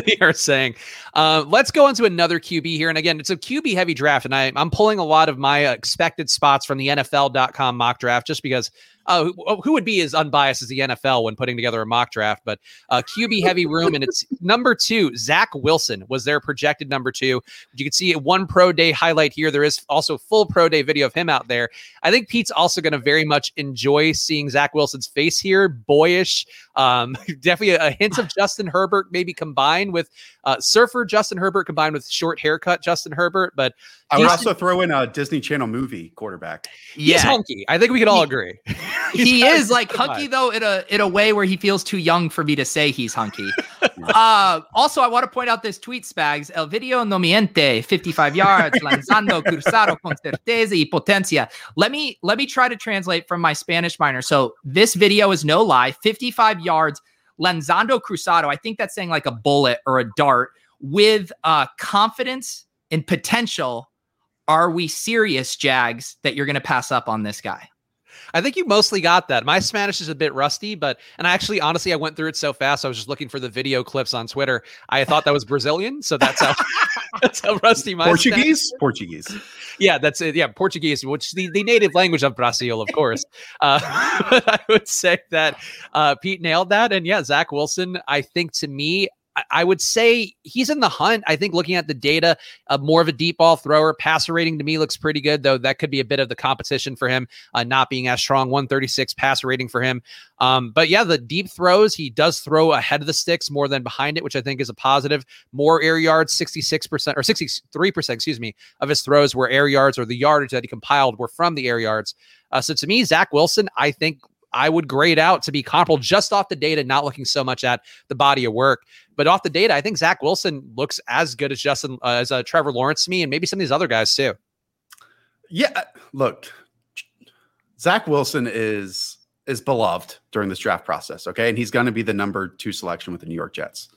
think (laughs) you're saying. Uh, let's go into another QB here, and again, it's a QB heavy draft, and I, I'm pulling a lot of my expected spots from the NFL.com mock draft just because uh, who, oh, who, would be as unbiased as the NFL when putting together a mock draft, but uh, QB heavy room. And it's number two, Zach Wilson was their projected number two. You can see one pro day highlight here. There is also full pro day video of him out there. I think Pete's also going to very much enjoy seeing Zach Wilson's face here. Boyish, um, (laughs) definitely a, a, hint of Justin Herbert, maybe combined with uh, surfer Justin Herbert combined with short haircut Justin Herbert. But I would also throw in a Disney Channel movie quarterback. Yeah. He's hunky. I think we can all agree. (laughs) he is like hunky though in a in a way where he feels too young for me to say he's hunky. (laughs) uh, also, I want to point out this tweet, Spags. El video no miente, 55 yards, (laughs) lanzando cruzado con certeza y potencia. Let me let me try to translate from my Spanish minor. So this video is no lie, 55 yards, lanzando cruzado. I think that's saying like a bullet or a dart with uh, confidence and potential. Are we serious, Jags, that you're going to pass up on this guy? I think you mostly got that. My Spanish is a bit rusty, but and I actually honestly I went through it so fast. I was just looking for the video clips on Twitter. I thought that was Brazilian, so that's how (laughs) that's how rusty my Portuguese. Spanish. Portuguese. Yeah, that's it. Yeah, Portuguese, which the, the native language of Brazil, of course. Uh, (laughs) I would say that uh, Pete nailed that, and yeah, Zach Wilson. I think to me, I would say he's in the hunt. I think looking at the data, uh, more of a deep ball thrower. Passer rating to me looks pretty good, though. That could be a bit of the competition for him, uh, not being as strong. 136 passer rating for him. Um, but yeah, the deep throws, he does throw ahead of the sticks more than behind it, which I think is a positive. More air yards, 66% or 63%, excuse me, of his throws were air yards or the yardage that he compiled were from the air yards. Uh, so to me, Zach Wilson, I think I would grade out to be comparable just off the data, not looking so much at the body of work. But off the data, I think Zach Wilson looks as good as Justin uh, as uh, Trevor Lawrence to me, and maybe some of these other guys too. Yeah, uh, look, Zach Wilson is is beloved during this draft process. Okay, and he's going to be the number two selection with the New York Jets.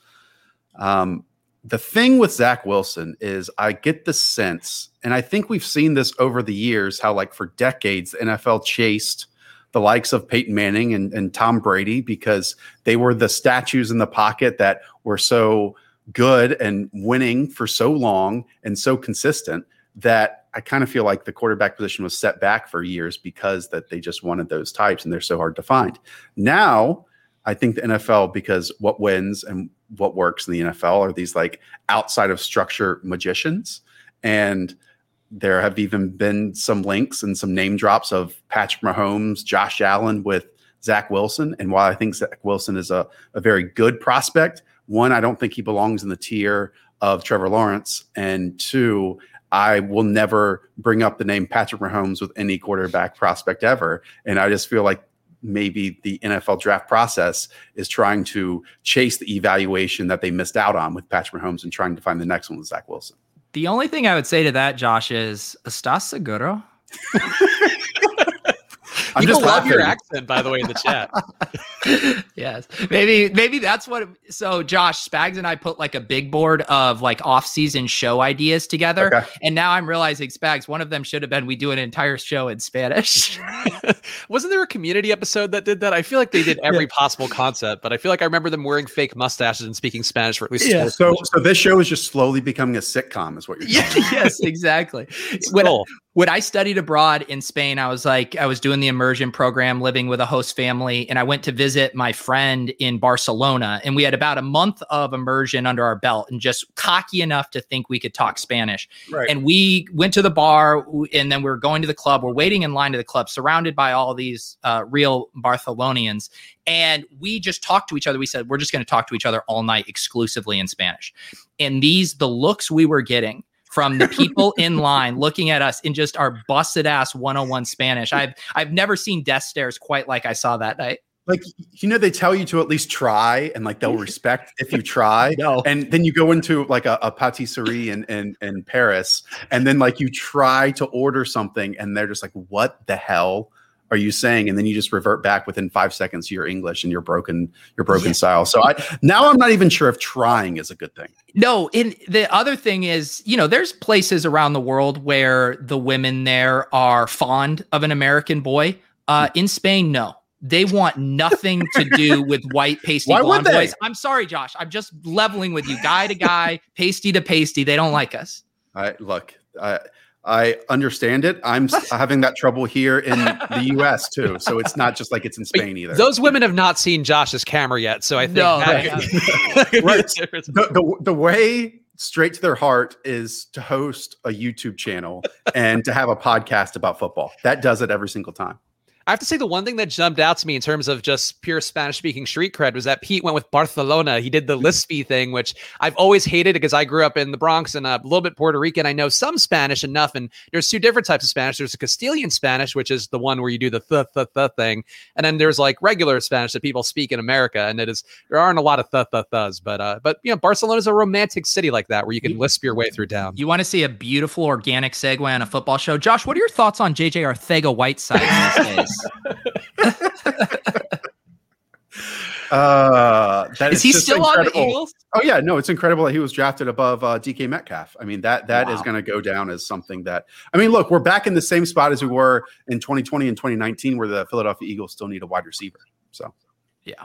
Um, the thing with Zach Wilson is I get the sense, and I think we've seen this over the years, how like for decades the NFL chased the likes of Peyton Manning and, and Tom Brady because they were the statues in the pocket that were so good and winning for so long and so consistent that I kind of feel like the quarterback position was set back for years because that they just wanted those types and they're so hard to find. Now, I think the NFL because what wins and what works in the NFL are these like outside of structure magicians and there have even been some links and some name drops of Patrick Mahomes, Josh Allen with Zach Wilson. And while I think Zach Wilson is a, a very good prospect, one, I don't think he belongs in the tier of Trevor Lawrence. And two, I will never bring up the name Patrick Mahomes with any quarterback prospect ever. And I just feel like maybe the NFL draft process is trying to chase the evaluation that they missed out on with Patrick Mahomes and trying to find the next one with Zach Wilson. The only thing I would say to that, Josh, is "Estás seguro?" (laughs) I'm People just love your accent, by the way, in the chat. (laughs) yes, maybe maybe that's what. It, so Josh Spags and I put like a big board of like off-season show ideas together, okay. and now I'm realizing Spags, one of them should have been we do an entire show in Spanish. (laughs) Wasn't there a community episode that did that? I feel like they did every yeah. possible concept, but I feel like I remember them wearing fake mustaches and speaking Spanish for at least. Yeah. So so this show is just slowly becoming a sitcom, is what you're. Yeah. (laughs) yes, exactly. When, cool when I studied abroad in Spain, I was like, I was doing the immersion program, living with a host family, and I went to visit my friend in Barcelona. And we had about a month of immersion under our belt and just cocky enough to think we could talk Spanish. Right. And we went to the bar and then we were going to the club. We're waiting in line to the club, surrounded by all these uh, real Barcelonians. And we just talked to each other. We said, we're just going to talk to each other all night exclusively in Spanish. And these, the looks we were getting from the people in line looking at us in just our busted ass 101 Spanish. I've I've never seen death stares quite like I saw that night. Like you know, they tell you to at least try, and like they'll respect if you try. (laughs) no. And then you go into like a, a patisserie in, in in Paris, and then like you try to order something, and they're just like, "What the hell are you saying? And then you just revert back within five seconds to your English and your broken your broken yeah. style. So I now I'm not even sure if trying is a good thing. No, and the other thing is, you know, there's places around the world where the women there are fond of an American boy. Uh, in Spain, no. They want nothing to do (laughs) with white pasty Why blonde boys. I'm sorry, Josh. I'm just leveling with you, guy to guy, (laughs) pasty to pasty. They don't like us. I look. I I understand it. I'm (laughs) having that trouble here in the U.S. too, so it's not just like it's in Spain either. Those women have not seen Josh's camera yet, so I think no, that, (laughs) right. the, the, the way straight to their heart is to host a YouTube channel and to have a podcast about football. That does it every single time. I have to say the one thing that jumped out to me in terms of just pure Spanish speaking street cred was that Pete went with Barcelona. He did the lispy thing, which I've always hated because I grew up in the Bronx and a little bit Puerto Rican. I know some Spanish enough, and there's two different types of Spanish. There's a Castilian Spanish, which is the one where you do the th th th thing, and then there's like regular Spanish that people speak in America, and it is there aren't a lot of th th ths, but uh, but you know Barcelona is a romantic city like that where you can lisp your way through town. You want to see a beautiful organic segue on a football show, Josh? What are your thoughts on JJ Arcega-Whiteside these (laughs) days? (laughs) uh, that is, is he still incredible. on the Eagles? Oh yeah, no, it's incredible that he was drafted above uh, DK Metcalf. I mean that that wow. is going to go down as something that I mean, look, we're back in the same spot as we were in 2020 and 2019, where the Philadelphia Eagles still need a wide receiver. So, yeah.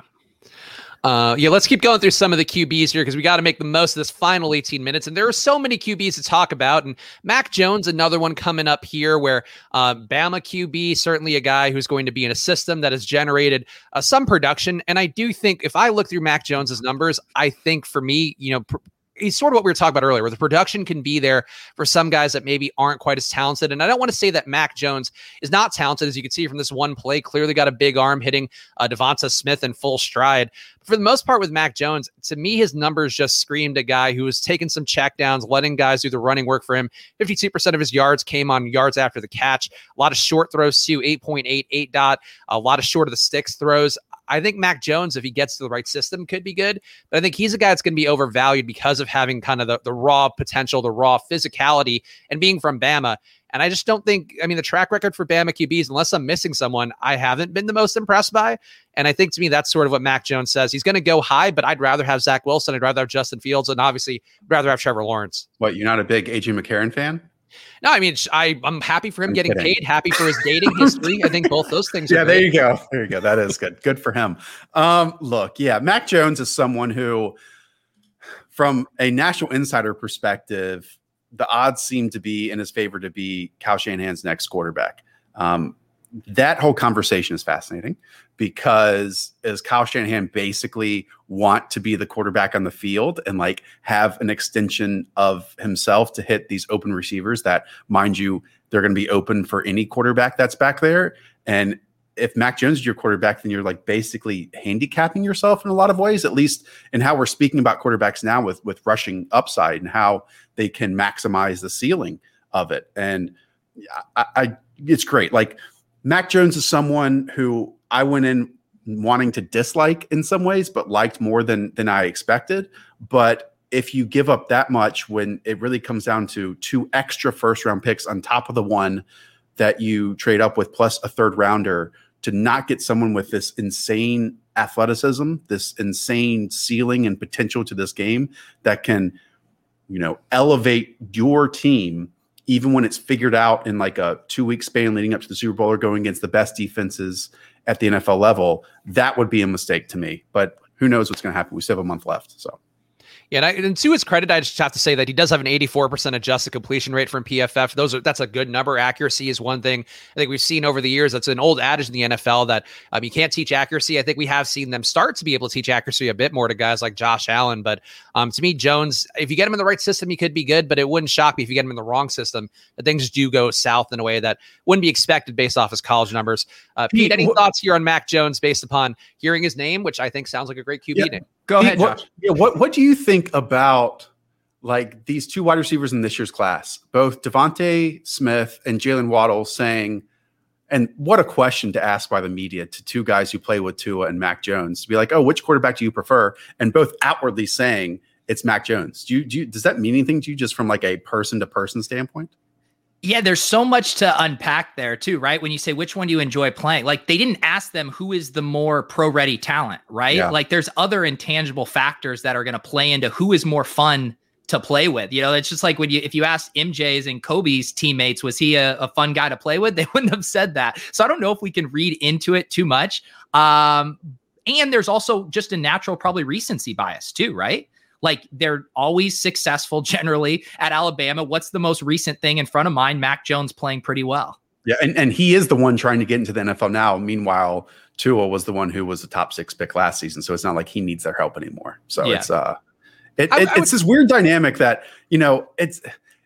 Uh, yeah, let's keep going through some of the QBs here because we got to make the most of this final 18 minutes. And there are so many QBs to talk about. And Mac Jones, another one coming up here where uh, Bama QB, certainly a guy who's going to be in a system that has generated uh, some production. And I do think if I look through Mac Jones's numbers, I think for me, you know, pr- he's sort of what we were talking about earlier, where the production can be there for some guys that maybe aren't quite as talented. And I don't want to say that Mac Jones is not talented, as you can see from this one play. Clearly got a big arm hitting uh, DeVonta Smith in full stride. For the most part, with Mac Jones, to me, his numbers just screamed a guy who was taking some checkdowns, letting guys do the running work for him. 52% of his yards came on yards after the catch. A lot of short throws, too, 8.8, 8 dot, a lot of short of the sticks throws. I think Mac Jones, if he gets to the right system, could be good. But I think he's a guy that's going to be overvalued because of having kind of the, the raw potential, the raw physicality, and being from Bama. And I just don't think, I mean, the track record for Bama QBs, unless I'm missing someone, I haven't been the most impressed by. And I think to me, that's sort of what Mac Jones says. He's going to go high, but I'd rather have Zach Wilson. I'd rather have Justin Fields, and obviously, rather have Trevor Lawrence. What, you're not a big AJ McCarron fan? No, I mean, I I'm happy for him I'm getting kidding. paid. Happy for his dating (laughs) history. I think both those things. yeah, there you go. There you go. That is good. Good for him. Um, look, yeah, Mac Jones is someone who, from a national insider perspective, the odds seem to be in his favor to be Kyle Shanahan's next quarterback. Um, that whole conversation is fascinating because as Kyle Shanahan basically want to be the quarterback on the field and like have an extension of himself to hit these open receivers that, mind you, they're going to be open for any quarterback that's back there. And if Mac Jones is your quarterback, then you're like basically handicapping yourself in a lot of ways, at least in how we're speaking about quarterbacks now with with rushing upside and how they can maximize the ceiling of it. And I, I it's great. Like Mac Jones is someone who I went in wanting to dislike in some ways, but liked more than than I expected. But if you give up that much when it really comes down to two extra first round picks on top of the one that you trade up with plus a third rounder to not get someone with this insane athleticism, this insane ceiling and potential to this game that can, you know, elevate your team even when it's figured out in like a two week span leading up to the Super Bowl or going against the best defenses at the NFL level, that would be a mistake to me. But who knows what's going to happen? We still have a month left. So. Yeah, and, I, and, to his credit, I just have to say that he does have an 84% adjusted completion rate from PFF. Those are that's a good number. Accuracy is one thing I think we've seen over the years. That's an old adage in the NFL that um, you can't teach accuracy. I think we have seen them start to be able to teach accuracy a bit more to guys like Josh Allen. But um, to me, Jones, if you get him in the right system, he could be good. But it wouldn't shock me if you get him in the wrong system that things do go south in a way that wouldn't be expected based off his college numbers. Uh, Pete, any thoughts here on Mac Jones based upon hearing his name, which I think sounds like a great QB yeah. name? Go ahead, what, yeah, what what do you think about like these two wide receivers in this year's class, both DeVonta Smith and Jaylen Waddle, saying, and what a question to ask by the media to two guys who play with Tua and Mac Jones to be like, oh, which quarterback do you prefer? And both outwardly saying it's Mac Jones. Do you, do you, does that mean anything to you just from like a person to person standpoint? Yeah, there's so much to unpack there too, right? When you say which one do you enjoy playing, like they didn't ask them who is the more pro ready talent, right? Yeah. Like there's other intangible factors that are going to play into who is more fun to play with. You know, it's just like when you if you ask MJ's and Kobe's teammates, was he a, a, fun guy to play with? (laughs) They wouldn't have said that. So I don't know if we can read into it too much. Um, and there's also just a natural, probably recency bias too, right? Like they're always successful (laughs) generally at Alabama. What's the most recent thing in front of mine? Mac Jones playing pretty well. Yeah, and, and he is the one trying to get into the NFL now. Meanwhile, Tua was the one who was the top six pick last season, so it's not like he needs their help anymore. So yeah. it's uh, it, I, it, I it's this weird dynamic that you know it's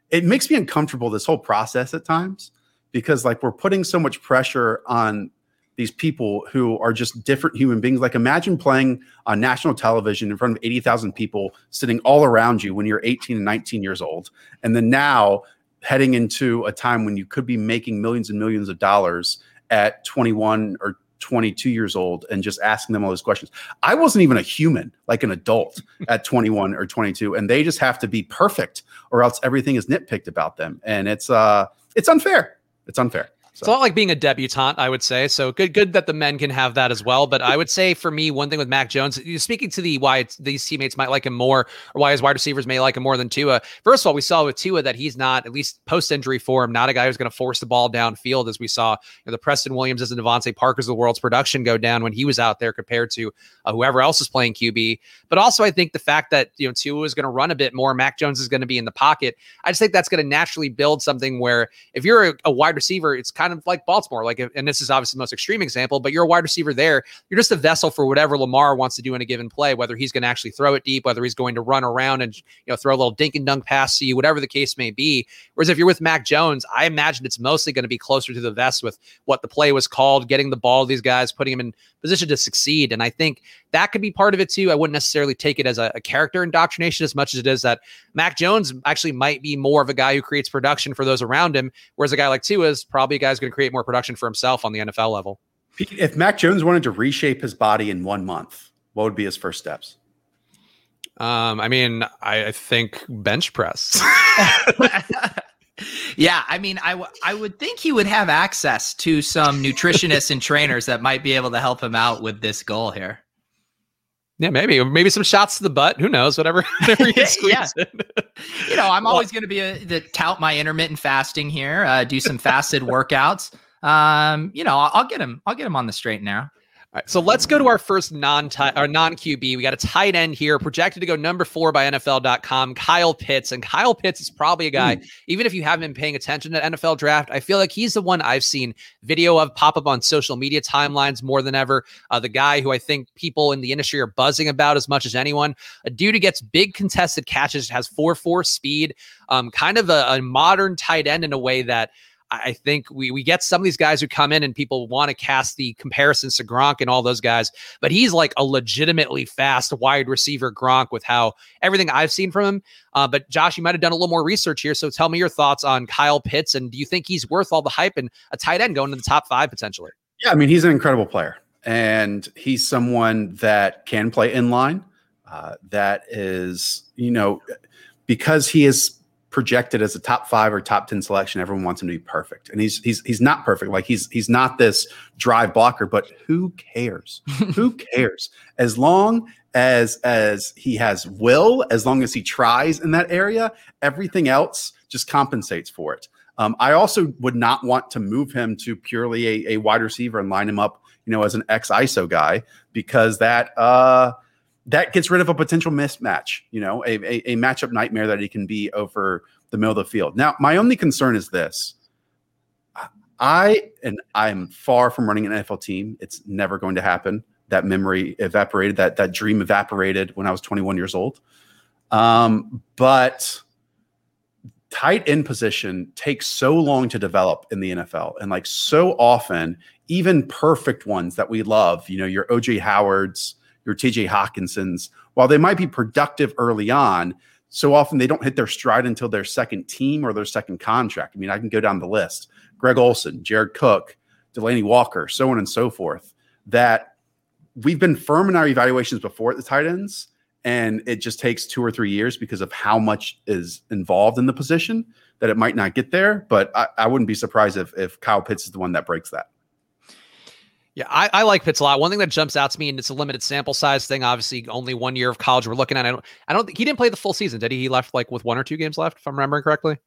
it makes me uncomfortable this whole process at times because like we're putting so much pressure on these people who are just different human beings. Like imagine playing on national television in front of 80,000 people sitting all around you when you're 18 and 19 years old. And then now heading into a time when you could be making millions and millions of dollars at 21 or 22 years old and just asking them all those questions. I wasn't even a human, like an adult (laughs) at 21 or 22, and they just have to be perfect or else everything is nitpicked about them. And it's uh it's unfair. It's unfair. So. It's a lot like being a debutante, I would say. So good, good that the men can have that as well. But I would say for me, one thing with Mac Jones, speaking to the why these teammates might like him more, or why his wide receivers may like him more than Tua. First of all, we saw with Tua that he's not, at least post injury form, not a guy who's going to force the ball downfield, as we saw you know, the Preston Williams and DeVante Parker's of the world's production go down when he was out there compared to uh, whoever else is playing QB. But also, I think the fact that you know Tua is going to run a bit more, Mac Jones is going to be in the pocket. I just think that's going to naturally build something where if you're a, a wide receiver, it's kind of like Baltimore like, and this is obviously the most extreme example, but you're a wide receiver there. You're just a vessel for whatever Lamar wants to do in a given play, whether he's going to actually throw it deep, whether he's going to run around and you know throw a little dink and dunk pass to you, whatever the case may be. Whereas if you're with Mac Jones, I imagine it's mostly going to be closer to the vest with what the play was called, getting the ball to these guys, putting them in position to succeed. And I think that could be part of it too. I wouldn't necessarily take it as a, a character indoctrination as much as it is that Mac Jones actually might be more of a guy who creates production for those around him, whereas a guy like Tua is probably a guy who's going to create more production for himself on the NFL level. If Mac Jones wanted to reshape his body in one month, what would be his first steps? Um, I mean, I, I think bench press. (laughs) (laughs) yeah, I mean, I, w- I would think he would have access to some nutritionists and trainers that might be able to help him out with this goal here. Yeah, maybe maybe some shots to the butt. Who knows? Whatever. (laughs) whatever (laughs) yeah. you know, I'm (laughs) always going to be a, the tout my intermittent fasting here. Uh, do some fasted workouts. Um, you know, I'll, I'll, get him. I'll get him on the straight and narrow. Right, so let's go to our first non or non QB. We got a tight end here, projected to go number four by NFL.com, Kyle Pitts. And Kyle Pitts is probably a guy, mm. even if you haven't been paying attention to NFL draft, I feel like he's the one I've seen video of pop up on social media timelines more than ever. Uh, the guy who I think people in the industry are buzzing about as much as anyone. A dude who gets big contested catches, has 4 4 speed, um, kind of a, a modern tight end in a way that I think we we get some of these guys who come in and people want to cast the comparisons to Gronk and all those guys, but he's like a legitimately fast wide receiver Gronk with how everything I've seen from him. Uh, but Josh, you might have done a little more research here, so tell me your thoughts on Kyle Pitts and do you think he's worth all the hype and a tight end going to the top five potentially? Yeah, I mean he's an incredible player, and he's someone that can play in line. Uh, that is, you know, because he is projected as a top five or top 10 selection everyone wants him to be perfect. And he's he's he's not perfect. Like he's he's not this drive blocker but who cares? (laughs) Who cares? As long as as he has will as long as he tries in that area everything else just compensates for it. Um, i also would not want to move him to purely a, a wide receiver and line him up you know as an ex iso guy because that uh that gets rid of a potential mismatch, you know, a, a, a, matchup nightmare that he can be over the middle of the field. Now, my only concern is this. I and I'm far from running an NFL team. It's never going to happen. That memory evaporated, that that dream evaporated when I was 21 years old. Um, but tight end position takes so long to develop in the NFL. And like so often, even perfect ones that we love, you know, your OJ Howards, your TJ Hockensons, while they might be productive early on, so often they don't hit their stride until their second team or their second contract. I mean, I can go down the list Greg Olsen, Jared Cook, Delanie Walker, so on and so forth. That we've been firm in our evaluations before at the tight ends. and it just takes two or three years because of how much is involved in the position that it might not get there. But I, I wouldn't be surprised if if Kyle Pitts is the one that breaks that. Yeah, I, I, like Pitts a lot. One thing that jumps out to me, and it's a limited sample size thing. Obviously, only one year of college we're looking at. I don't, I don't he didn't play the full season, did he? He left like with one or two games left, if I'm remembering correctly.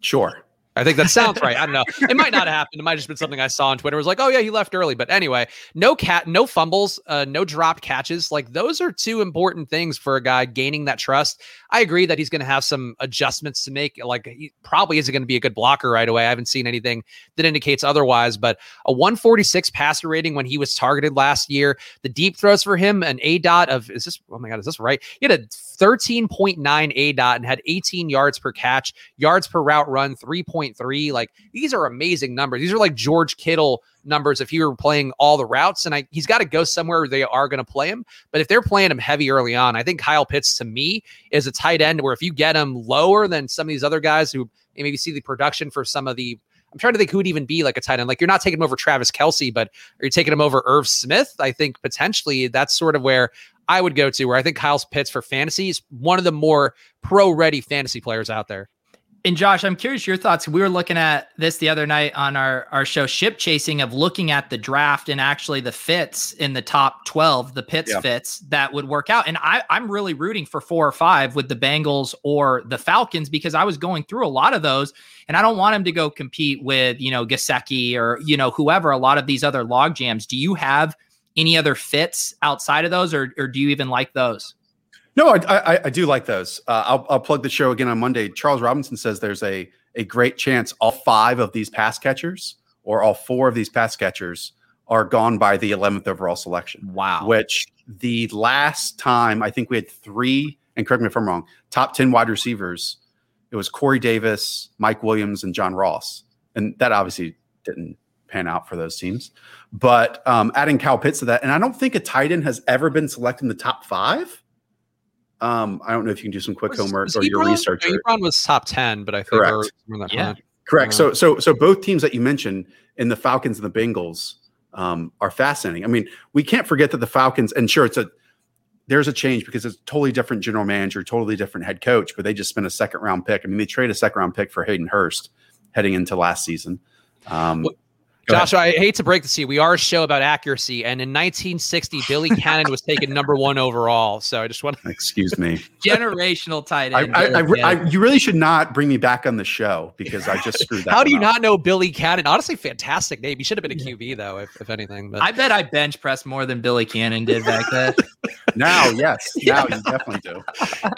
Sure. I think that sounds right. I don't know. It might not have happened. It might have just been something I saw on Twitter. It was like, oh yeah, he left early. But anyway, no cat, no fumbles, uh, no dropped catches. Like those are two important things for a guy gaining that trust. I agree that he's going to have some adjustments to make. Like he probably isn't going to be a good blocker right away. I haven't seen anything that indicates otherwise. But a 146 passer rating when he was targeted last year. The deep throws for him, an A dot of is this? Oh my god, is this right? He had a 13.9 A dot and had 18 yards per catch, yards per route run, 3.3. Like these are amazing numbers. These are like George Kittle numbers if he were playing all the routes. And I, he's got to go somewhere where they are going to play him. But if they're playing him heavy early on, I think Kyle Pitts to me is a tight end where if you get him lower than some of these other guys who maybe see the production for some of the I'm trying to think who would even be like a tight end. Like you're not taking him over Travis Kelce, but are you taking him over Irv Smith? I think potentially that's sort of where I would go to, where I think Kyle Pitts for fantasy is one of the more pro ready fantasy players out there. And Josh, I'm curious your thoughts. We were looking at this the other night on our, our show, Ship Chasing, of looking at the draft and actually the fits in the top 12, the Pitts yeah. fits that would work out. And I, I'm really rooting for four or five with the Bengals or the Falcons because I was going through a lot of those and I don't want him to go compete with, you know, Gesicki or, you know, whoever, a lot of these other log jams. Do you have any other fits outside of those or, or do you even like those? No, I, I, I do like those. Uh, I'll, I'll plug the show again on Monday. Charles Robinson says there's a a great chance all five of these pass catchers or all four of these pass catchers are gone by the 11th overall selection. Wow. Which the last time I think we had three, and correct me if I'm wrong, top 10 wide receivers. It was Corey Davis, Mike Williams, and John Ross. And that obviously didn't pan out for those teams. But um, adding Kyle Pitts to that, and I don't think a tight end has ever been selected in the top five. Um, I don't know if you can do some quick was, homework was or your research. Ebron was top ten, but I think correct. yeah, correct. So, so, so both teams that you mentioned in the Falcons and the Bengals um, are fascinating. I mean, we can't forget that the Falcons, and sure, it's a there's a change because it's a totally different general manager, totally different head coach, but they just spent a second round pick. I mean, they trade a second round pick for Hayden Hurst heading into last season. Um, Joshua, I hate to break the to you. We are a show about accuracy, and in 1960, Billy Cannon was taken number one overall. So I just want to excuse me. (laughs) Generational tight end. I, I, I, you really should not bring me back on the show because I just screwed that. How do you up. not know Billy Cannon? Honestly, fantastic name. He should have been a QB though, if, if anything. But. I bet I bench pressed more than Billy Cannon did back then. (laughs) now, yes, (laughs) now you definitely do.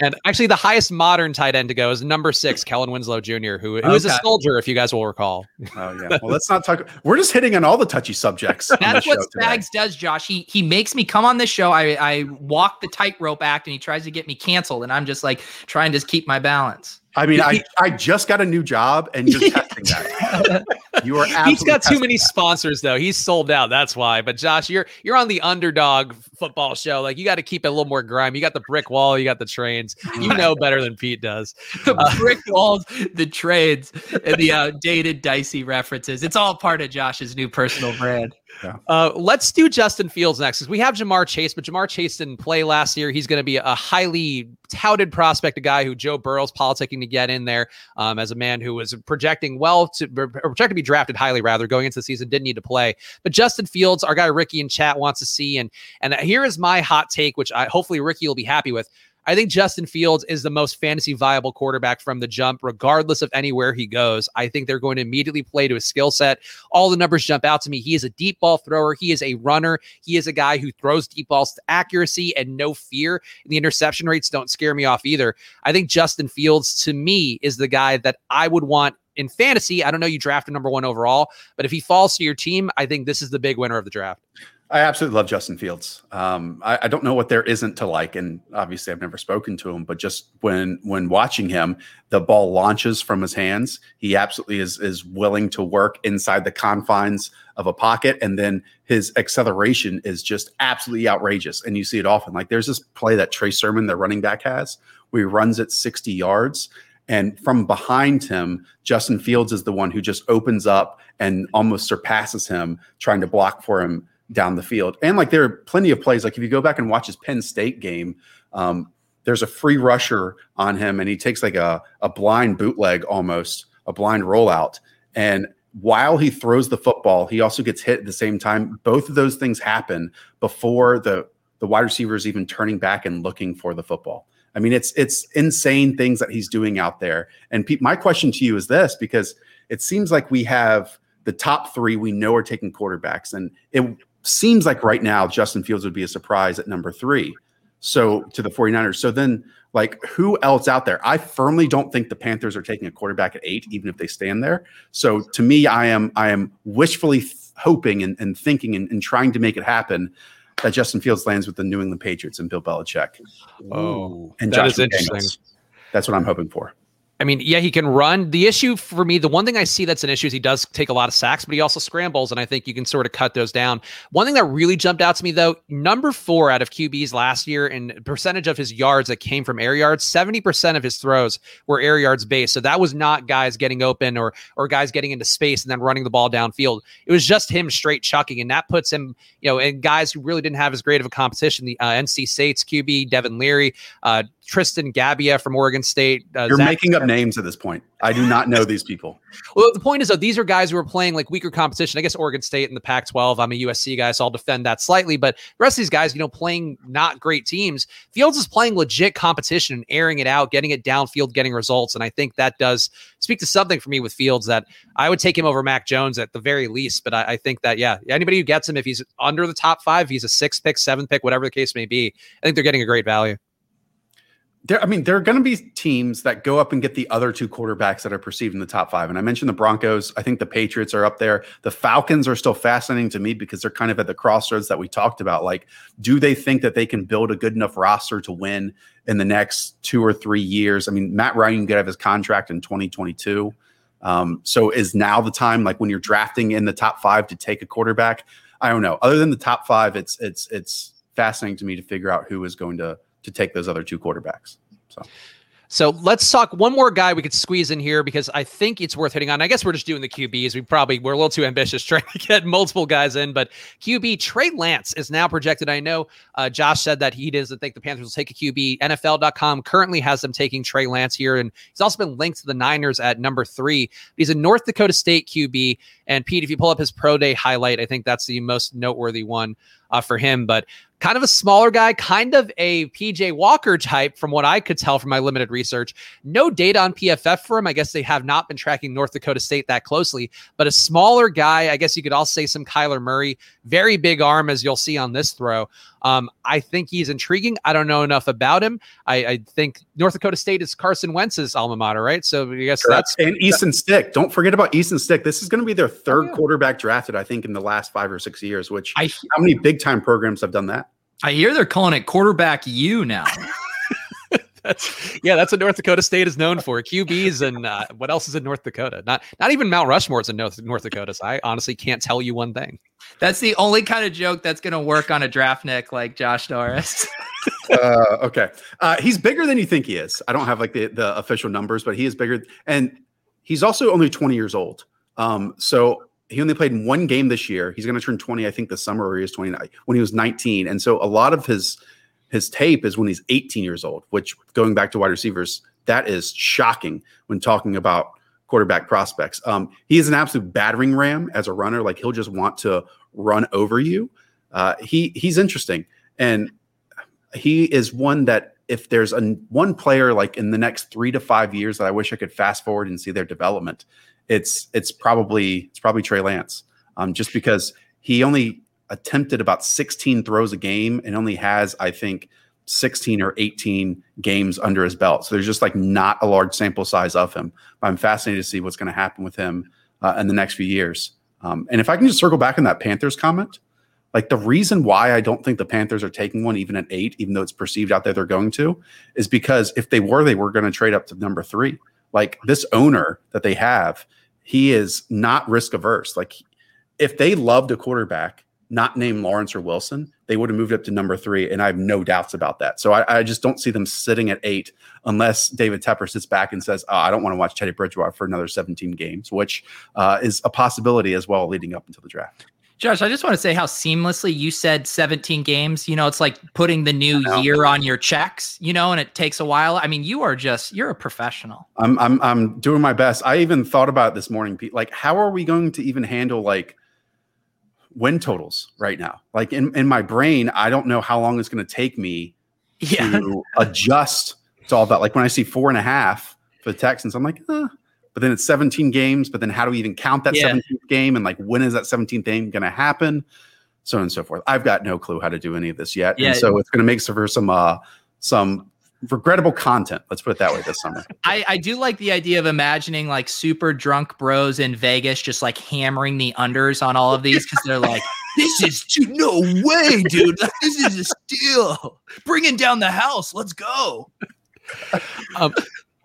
And actually, the highest modern tight end to go is number six, Kellen Winslow Jr., who, who okay. is a soldier, if you guys will recall. Oh yeah. Well, let's not talk. We're just hitting on all the touchy subjects. That's what Spags does, Josh. He he makes me come on this show. I I walk the tightrope act, and he tries to get me canceled, and I'm just like trying to keep my balance. I mean, I, I just got a new job and you're testing that. (laughs) You are He's got too many that. sponsors though. He's sold out. That's why. But Josh, you're you're on the underdog football show. Like you got to keep it a little more grime. You got the brick wall, you got the trains. You know better than Pete does. (laughs) The uh, brick walls, the trades, and the (laughs) outdated dicey references. It's all part of Josh's new personal brand. Yeah. Uh, let's do Justin Fields next because we have Ja'Marr Chase, but Ja'Marr Chase didn't play last year. He's going to be a highly touted prospect, a guy who Joe Burrow's politicking to get in there um, as a man who was projecting well to projected to be drafted highly rather going into the season, didn't need to play. But Justin Fields, our guy Ricky in chat wants to see, and and here is my hot take, which I hopefully Ricky will be happy with. I think Justin Fields is the most fantasy viable quarterback from the jump, regardless of anywhere he goes. I think they're going to immediately play to his skill set. All the numbers jump out to me. He is a deep ball thrower. He is a runner. He is a guy who throws deep balls to accuracy and no fear. The interception rates don't scare me off either. I think Justin Fields, to me, is the guy that I would want in fantasy. I don't know you drafted number one overall, but if he falls to your team, I think this is the big winner of the draft. I absolutely love Justin Fields. Um, I, I, don't know what there isn't to like, and obviously I've never spoken to him, but just when when watching him, the ball launches from his hands. He absolutely is is willing to work inside the confines of a pocket, and then his acceleration is just absolutely outrageous. And you see it often. Like there's this play that Trey Sermon, the running back, has where he runs at 60 yards. And from behind him, Justin Fields is the one who just opens up and almost surpasses him, trying to block for him down the field. And like there are plenty of plays. Like if you go back and watch his Penn State game, Um, there's a free rusher on him, and he takes like a a blind bootleg almost, a blind rollout, and while he throws the football, he also gets hit at the same time. Both of those things happen before the the wide receiver is even turning back and looking for the football. I mean, it's it's insane things that he's doing out there. And my question to you is this: because it seems like we have the top three we know are taking quarterbacks, and it seems like right now Justin Fields would be a surprise at number three. So to the 49ers. So then, like, who else out there? I firmly don't think the Panthers are taking a quarterback at eight, even if they stand there. So to me, I am I am wishfully th- hoping and, and thinking and, and trying to make it happen that Justin Fields lands with the New England Patriots and Bill Belichick. Oh, and that Josh is interesting. That's what I'm hoping for. I mean, yeah, he can run. The issue for me, the one thing I see that's an issue is he does take a lot of sacks, but he also scrambles, and I think you can sort of cut those down. One thing that really jumped out to me, though, number four out of QBs last year in percentage of his yards that came from air yards, 70% of his throws were air yards based. So that was not guys getting open or or guys getting into space and then running the ball downfield. It was just him straight chucking, and that puts him, you know, and guys who really didn't have as great of a competition. The uh, NC State's QB, Devin Leary, uh, Tristan Gebbia from Oregon State. Uh, You're Zach making up names at this point. I do not know these people. (laughs) Well, the point is, though, these are guys who are playing like weaker competition. I guess Oregon State in the Pac 12. I'm a USC guy, so I'll defend that slightly. But the rest of these guys, you know, playing not great teams. Fields is playing legit competition and airing it out, getting it downfield, getting results. And I think that does speak to something for me with Fields that I would take him over Mac Jones at the very least. But I, I think that, yeah, anybody who gets him, if he's under the top five, he's a six pick, seven pick, whatever the case may be, I think they're getting a great value there, I mean, there are going to be teams that go up and get the other two quarterbacks that are perceived in the top five. And I mentioned the Broncos. I think the Patriots are up there. The Falcons are still fascinating to me because they're kind of at the crossroads that we talked about. Like, do they think that they can build a good enough roster to win in the next two or three years? I mean, Matt Ryan out of his contract in 2022. Um, so is now the time, like when you're drafting in the top five, to take a quarterback? I don't know. Other than the top five, it's it's it's fascinating to me to figure out who is going to to take those other two quarterbacks. So. So let's talk one more guy we could squeeze in here because I think it's worth hitting on. I guess we're just doing the QBs. We probably we're a little too ambitious (laughs) trying to get multiple guys in, but QB Trey Lance is now projected. I know uh, Josh said that he doesn't think the Panthers will take a QB. NFL.com currently has them taking Trey Lance here, and he's also been linked to the Niners at number three. He's a North Dakota State QB, and Pete, if you pull up his pro day highlight, I think that's the most noteworthy one uh, for him. But kind of a smaller guy, kind of a PJ Walker type, from what I could tell from my limited research. No data on PFF for him. I guess they have not been tracking North Dakota State that closely, but a smaller guy. I guess you could also say some Kyler Murray, very big arm, as you'll see on this throw. Um, I think he's intriguing. I don't know enough about him. I, I, think North Dakota State is Carson Wentz's alma mater, right? So I guess that's and Easton Stick. Don't forget about Easton Stick. This is going to be their third oh, yeah. quarterback drafted, I think, in the last five or six years. Which I, how many big time programs have done that? I hear they're calling it quarterback U now. (laughs) that's, yeah, that's what North Dakota State is known for. QBs and uh, what else is in North Dakota? Not not even Mount Rushmore is in North, North Dakota. So I honestly can't tell you one thing. That's the only kind of joke that's going to work on a draft nick like Josh Norris. (laughs) uh, okay, uh, he's bigger than you think he is. I don't have like the the official numbers, but he is bigger, and he's also only twenty years old. Um, so he only played in one game this year. He's going to turn 20, I think, this summer where he was 29 when he was 19. And so a lot of his his tape is when he's 18 years old, which going back to wide receivers, that is shocking when talking about quarterback prospects. Um, he is an absolute battering ram as a runner. Like he'll just want to run over you. Uh, he he's interesting, and he is one that if there's a one player like in the next three to five years that I wish I could fast forward and see their development, it's it's probably it's probably Trey Lance, um, just because he only attempted about 16 throws a game and only has I think 16 or 18 games under his belt. So there's just like not a large sample size of him. I'm fascinated to see what's going to happen with him uh, in the next few years. Um, and if I can just circle back on that Panthers comment, like the reason why I don't think the Panthers are taking one even at eight, even though it's perceived out there they're going to, is because if they were, they were going to trade up to number three. Like this owner that they have he is not risk averse. Like if they loved a quarterback not named Lawrence or Wilson, they would have moved up to number three. And I have no doubts about that. So I, I just don't see them sitting at eight unless David Tepper sits back and says, oh, I don't want to watch Teddy Bridgewater for another 17 games, which uh, is a possibility as well leading up until the draft. Josh, I just want to say how seamlessly you said 17 games. You know, it's like putting the new year on your checks, you know, and it takes a while. I mean, you are just you're a professional. I'm I'm I'm doing my best. I even thought about this morning, Pete. Like, how are we going to even handle like win totals right now? Like in, in my brain, I don't know how long it's gonna take me (laughs) Yeah. to adjust to all that. Like when I see four and a half for the Texans, I'm like, uh, but then it's 17 games. But then how do we even count that Yeah. 17th game? And like, when is that 17th game going to happen? So on and so forth. I've got no clue how to do any of this yet. Yeah. And so it's going to make for some, uh, some regrettable content. Let's put it that way this summer. (laughs) I, I do like the idea of imagining like super drunk bros in Vegas just like hammering the unders on all of these because they're like, (laughs) this is too, no way, dude. This is a steal. Bringing down the house. Let's go. (laughs) Um,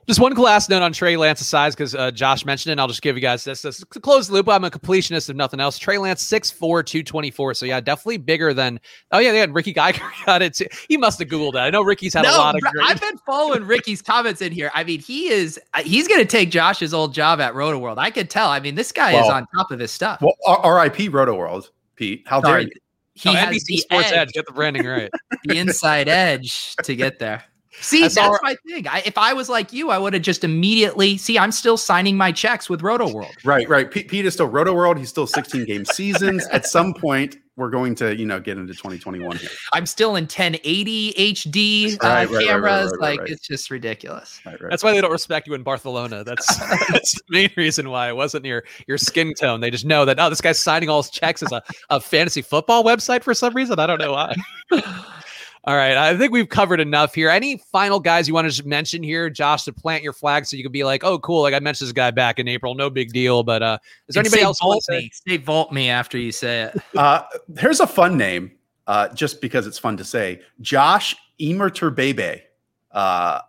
just one last note on Trey Lance's size because uh, Josh mentioned it. And I'll just give you guys this, this to close the loop. I'm a completionist if nothing else. Trey Lance 6'4, 224. So yeah, definitely bigger than. Oh yeah, yeah. Ricky Geiger (laughs) got it. Too. He must have googled that. I know Ricky's had a lot of. Ri- Great, I've been following Ricky's comments in here. I mean, he is uh, he's going to take Josh's old job at Roto World. I could tell. I mean, this guy is on top of his stuff. Well, R- RIP Roto World, Pete. How dare you? he has NBC the Sports edge, Edge. Get the branding right. (laughs) the inside edge to get there. See, that's saw- my thing. I, if I was like you, I would have just immediately. See, I'm still signing my checks with Roto World. Right, right. Pete, Pete is still Roto World. He's still 16 game seasons. At some point, we're going to, you know, get into 2021 here. I'm still in 1080 HD uh, Right, right, right, right, cameras. right, right, like right. it's just ridiculous. Right, right. That's why they don't respect you in Barcelona. That's (laughs) that's the main reason why it wasn't your your skin tone. They just know that oh, this guy's signing all his checks as a, a fantasy football website for some reason. I don't know why. (laughs) all right, I think we've covered enough here. Any final guys you want to just mention here, Josh, to plant your flag so you can be like, oh, cool. Like I mentioned this guy back in April, no big deal. But uh, is there And anybody say else? you Vault say? me. Say vault me after you say it. (laughs) Uh, here's a fun name, uh, just because it's fun to say. Josh Imatorbhebhe. Uh,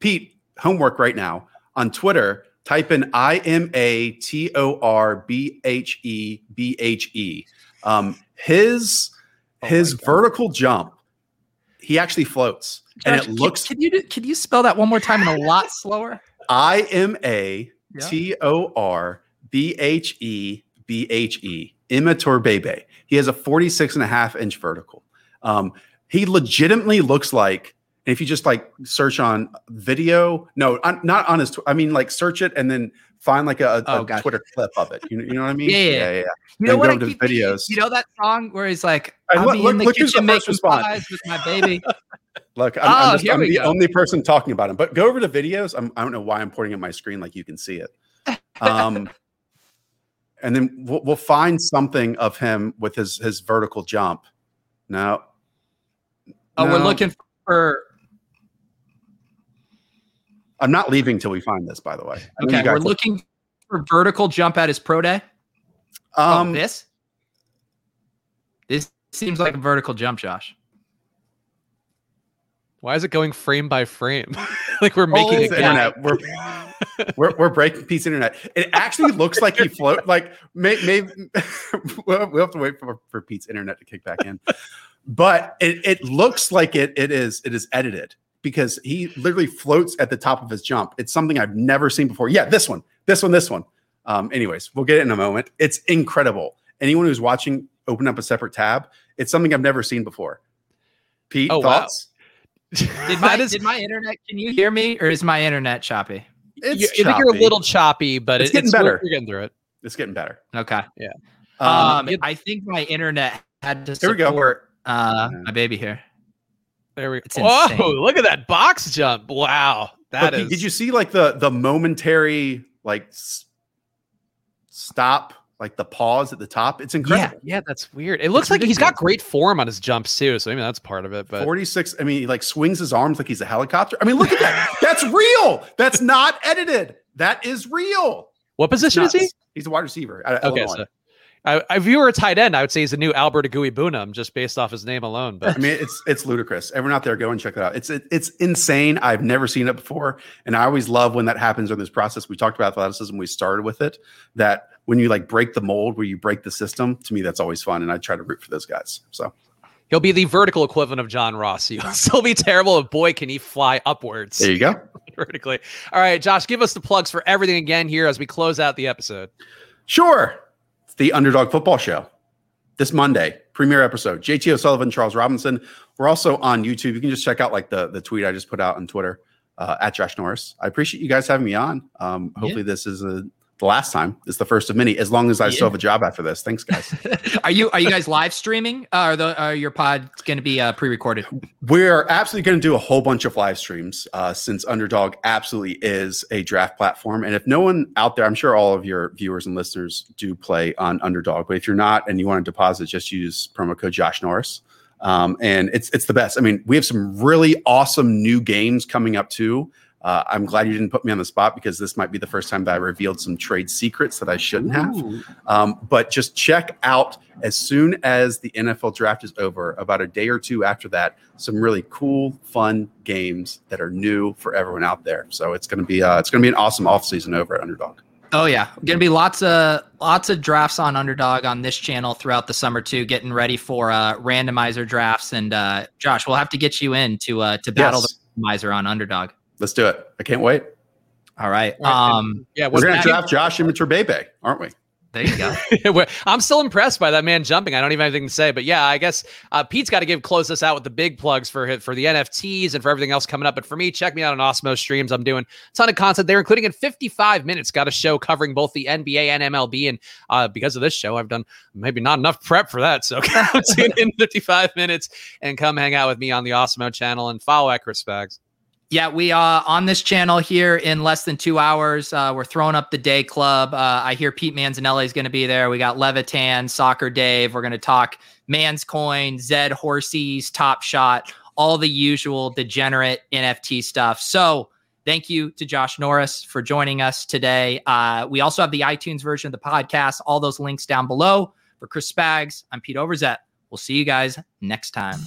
Pete, homework right now on Twitter. Type in I M A T O R B H E B H E. Um, his Oh his my vertical jump, he actually floats, and it can- looks Can, you do, can you spell that one more time and a lot (laughs) slower? I M A T O R B H E B H E Yeah. T O R B H B H. Imatorbhebhe. He has a 46 and a half inch vertical. Um, he legitimately looks like, and if you just like search on video, no, on, not on his, I mean, like search it and then find like a, a Oh, gotcha. Twitter clip of it. You, you know what I mean? Yeah, yeah, yeah. You Then know what? I to keep thinking? videos. You know that song where he's like, "I'll look- be in the look who's the first making response. pies with my baby." (laughs) Look, I'm, Oh, I'm, just, I'm the go. only person talking about him. But go over to videos. I'm, I don't know why I'm pointing at my screen like you can see it. Um, (laughs) and then we'll, we'll find something of him with his his vertical jump. No. oh, we're looking for. I'm not leaving till we find this. By the way. I Okay, we're look- looking for vertical jump at his pro day. Um, oh, this. This seems like a vertical jump, Josh. Why is it going frame by frame? (laughs) like we're making Oh, a Pete's yeah. guy. internet. We're, we're we're breaking Pete's internet. It actually looks like he (laughs) float. Like may, maybe (laughs) we'll, we'll have to wait for, for Pete's internet to kick back in. But it, it looks like it it is it is edited because he literally floats at the top of his jump. It's something I've never seen before. Yeah, this one, this one, this one. Um, anyways, we'll get it in a moment. It's incredible. Anyone who's watching, open up a separate tab. It's something I've never seen before. Pete, Oh, wow. thoughts? Did (laughs) my is- did my internet? Can you hear me, or is my internet choppy? It's you, I think you're a little choppy, but It's it- getting it's better. We're getting through it. It's getting better. Okay. Um, Um, you- I think my internet had to Here we go. support uh, my baby here. There we go. Whoa! insane. Look at that box jump! Wow, that But is. Did you see like the the momentary like s- stop, like the pause at the top? It's incredible. yeah, that's weird. It looks like he's got great form on his jumps too, so maybe that's part of it. But 46. I mean, he like swings his arms like he's a helicopter. I mean, look at that. (laughs) That's real. That's not edited. That is real. what position is he? He's a wide receiver. at Okay, so I, if you were a tight end, I would say he's a new Albert Okwuegbunam just based off his name alone. But I mean, it's it's ludicrous. Everyone out there, go and check that out. It's it, it's insane. I've never seen it before, and I always love when that happens in this process. We talked about athleticism. We started with it. That when you like break the mold, where you break the system. To me, that's always fun, and I try to root for those guys. So he'll be the vertical equivalent of John Ross. (laughs) He'll still be terrible, but boy, can he fly upwards there you go. (laughs) vertically. All right, Josh, give us the plugs for everything again here as we close out the episode. Sure. The Underdog Football Show. this Monday, premiere episode. JT O'Sullivan, Charles Robinson. We're also on YouTube. You can just check out like the the tweet I just put out on Twitter uh, at Josh Norris. I appreciate you guys having me on. Um, hopefully, yeah. this is a the last time. It's the first of many. As long as I yeah. still have a job after this. Thanks, guys. (laughs) are you are you guys live streaming? Uh, are the are your pod going to be uh, pre-recorded? We're absolutely going to do a whole bunch of live streams uh, since Underdog absolutely is a draft platform. And if no one out there, I'm sure all of your viewers and listeners do play on Underdog. But if you're not and you want to deposit, just use promo code Josh Norris. Um, and it's it's the best. I mean, we have some really awesome new games coming up too. Uh, I'm glad you didn't put me on the spot because this might be the first time that I revealed some trade secrets that I shouldn't have. Um, but just check out as soon as the NFL draft is over, about a day or two after that, some really cool, fun games that are new for everyone out there. So it's going to be uh, it's going to be an awesome off season over at Underdog. Oh yeah, gonna be lots of lots of drafts on Underdog on this channel throughout the summer too. Getting ready for uh, randomizer drafts, and uh, Josh, we'll have to get you in to uh, to battle yes. the randomizer on Underdog. Let's do it. I can't wait. All right. Um, yeah, we're gonna draft Josh Imatorbhebhe, aren't we? There you go. (laughs) I'm still impressed by that man jumping. I don't even have anything to say, but yeah, I guess uh, Pete's got to give close us out with the big plugs for for the NFTs and for everything else coming up. But for me, check me out on Awesemo streams. I'm doing a ton of content there, including in 55 minutes. Got a show covering both the NBA and MLB, and uh, because of this show, I've done maybe not enough prep for that. So (laughs) tune in 55 minutes and come hang out with me on the Awesemo channel and follow at Chris Spags. Yeah, we are uh, on this channel here in less than two hours. Uh, we're throwing up the day club. Uh, I hear Pete Manzanelli is going to be there. We got Levitan, Soccer Dave. We're going to talk Man's Coin, Zed Horsies, Top Shot, all the usual degenerate NFT stuff. So thank you to Josh Norris for joining us today. Uh, we also have the iTunes version of the podcast. All those links down below. For Chris Spags, I'm Pete Overzet. We'll see you guys next time.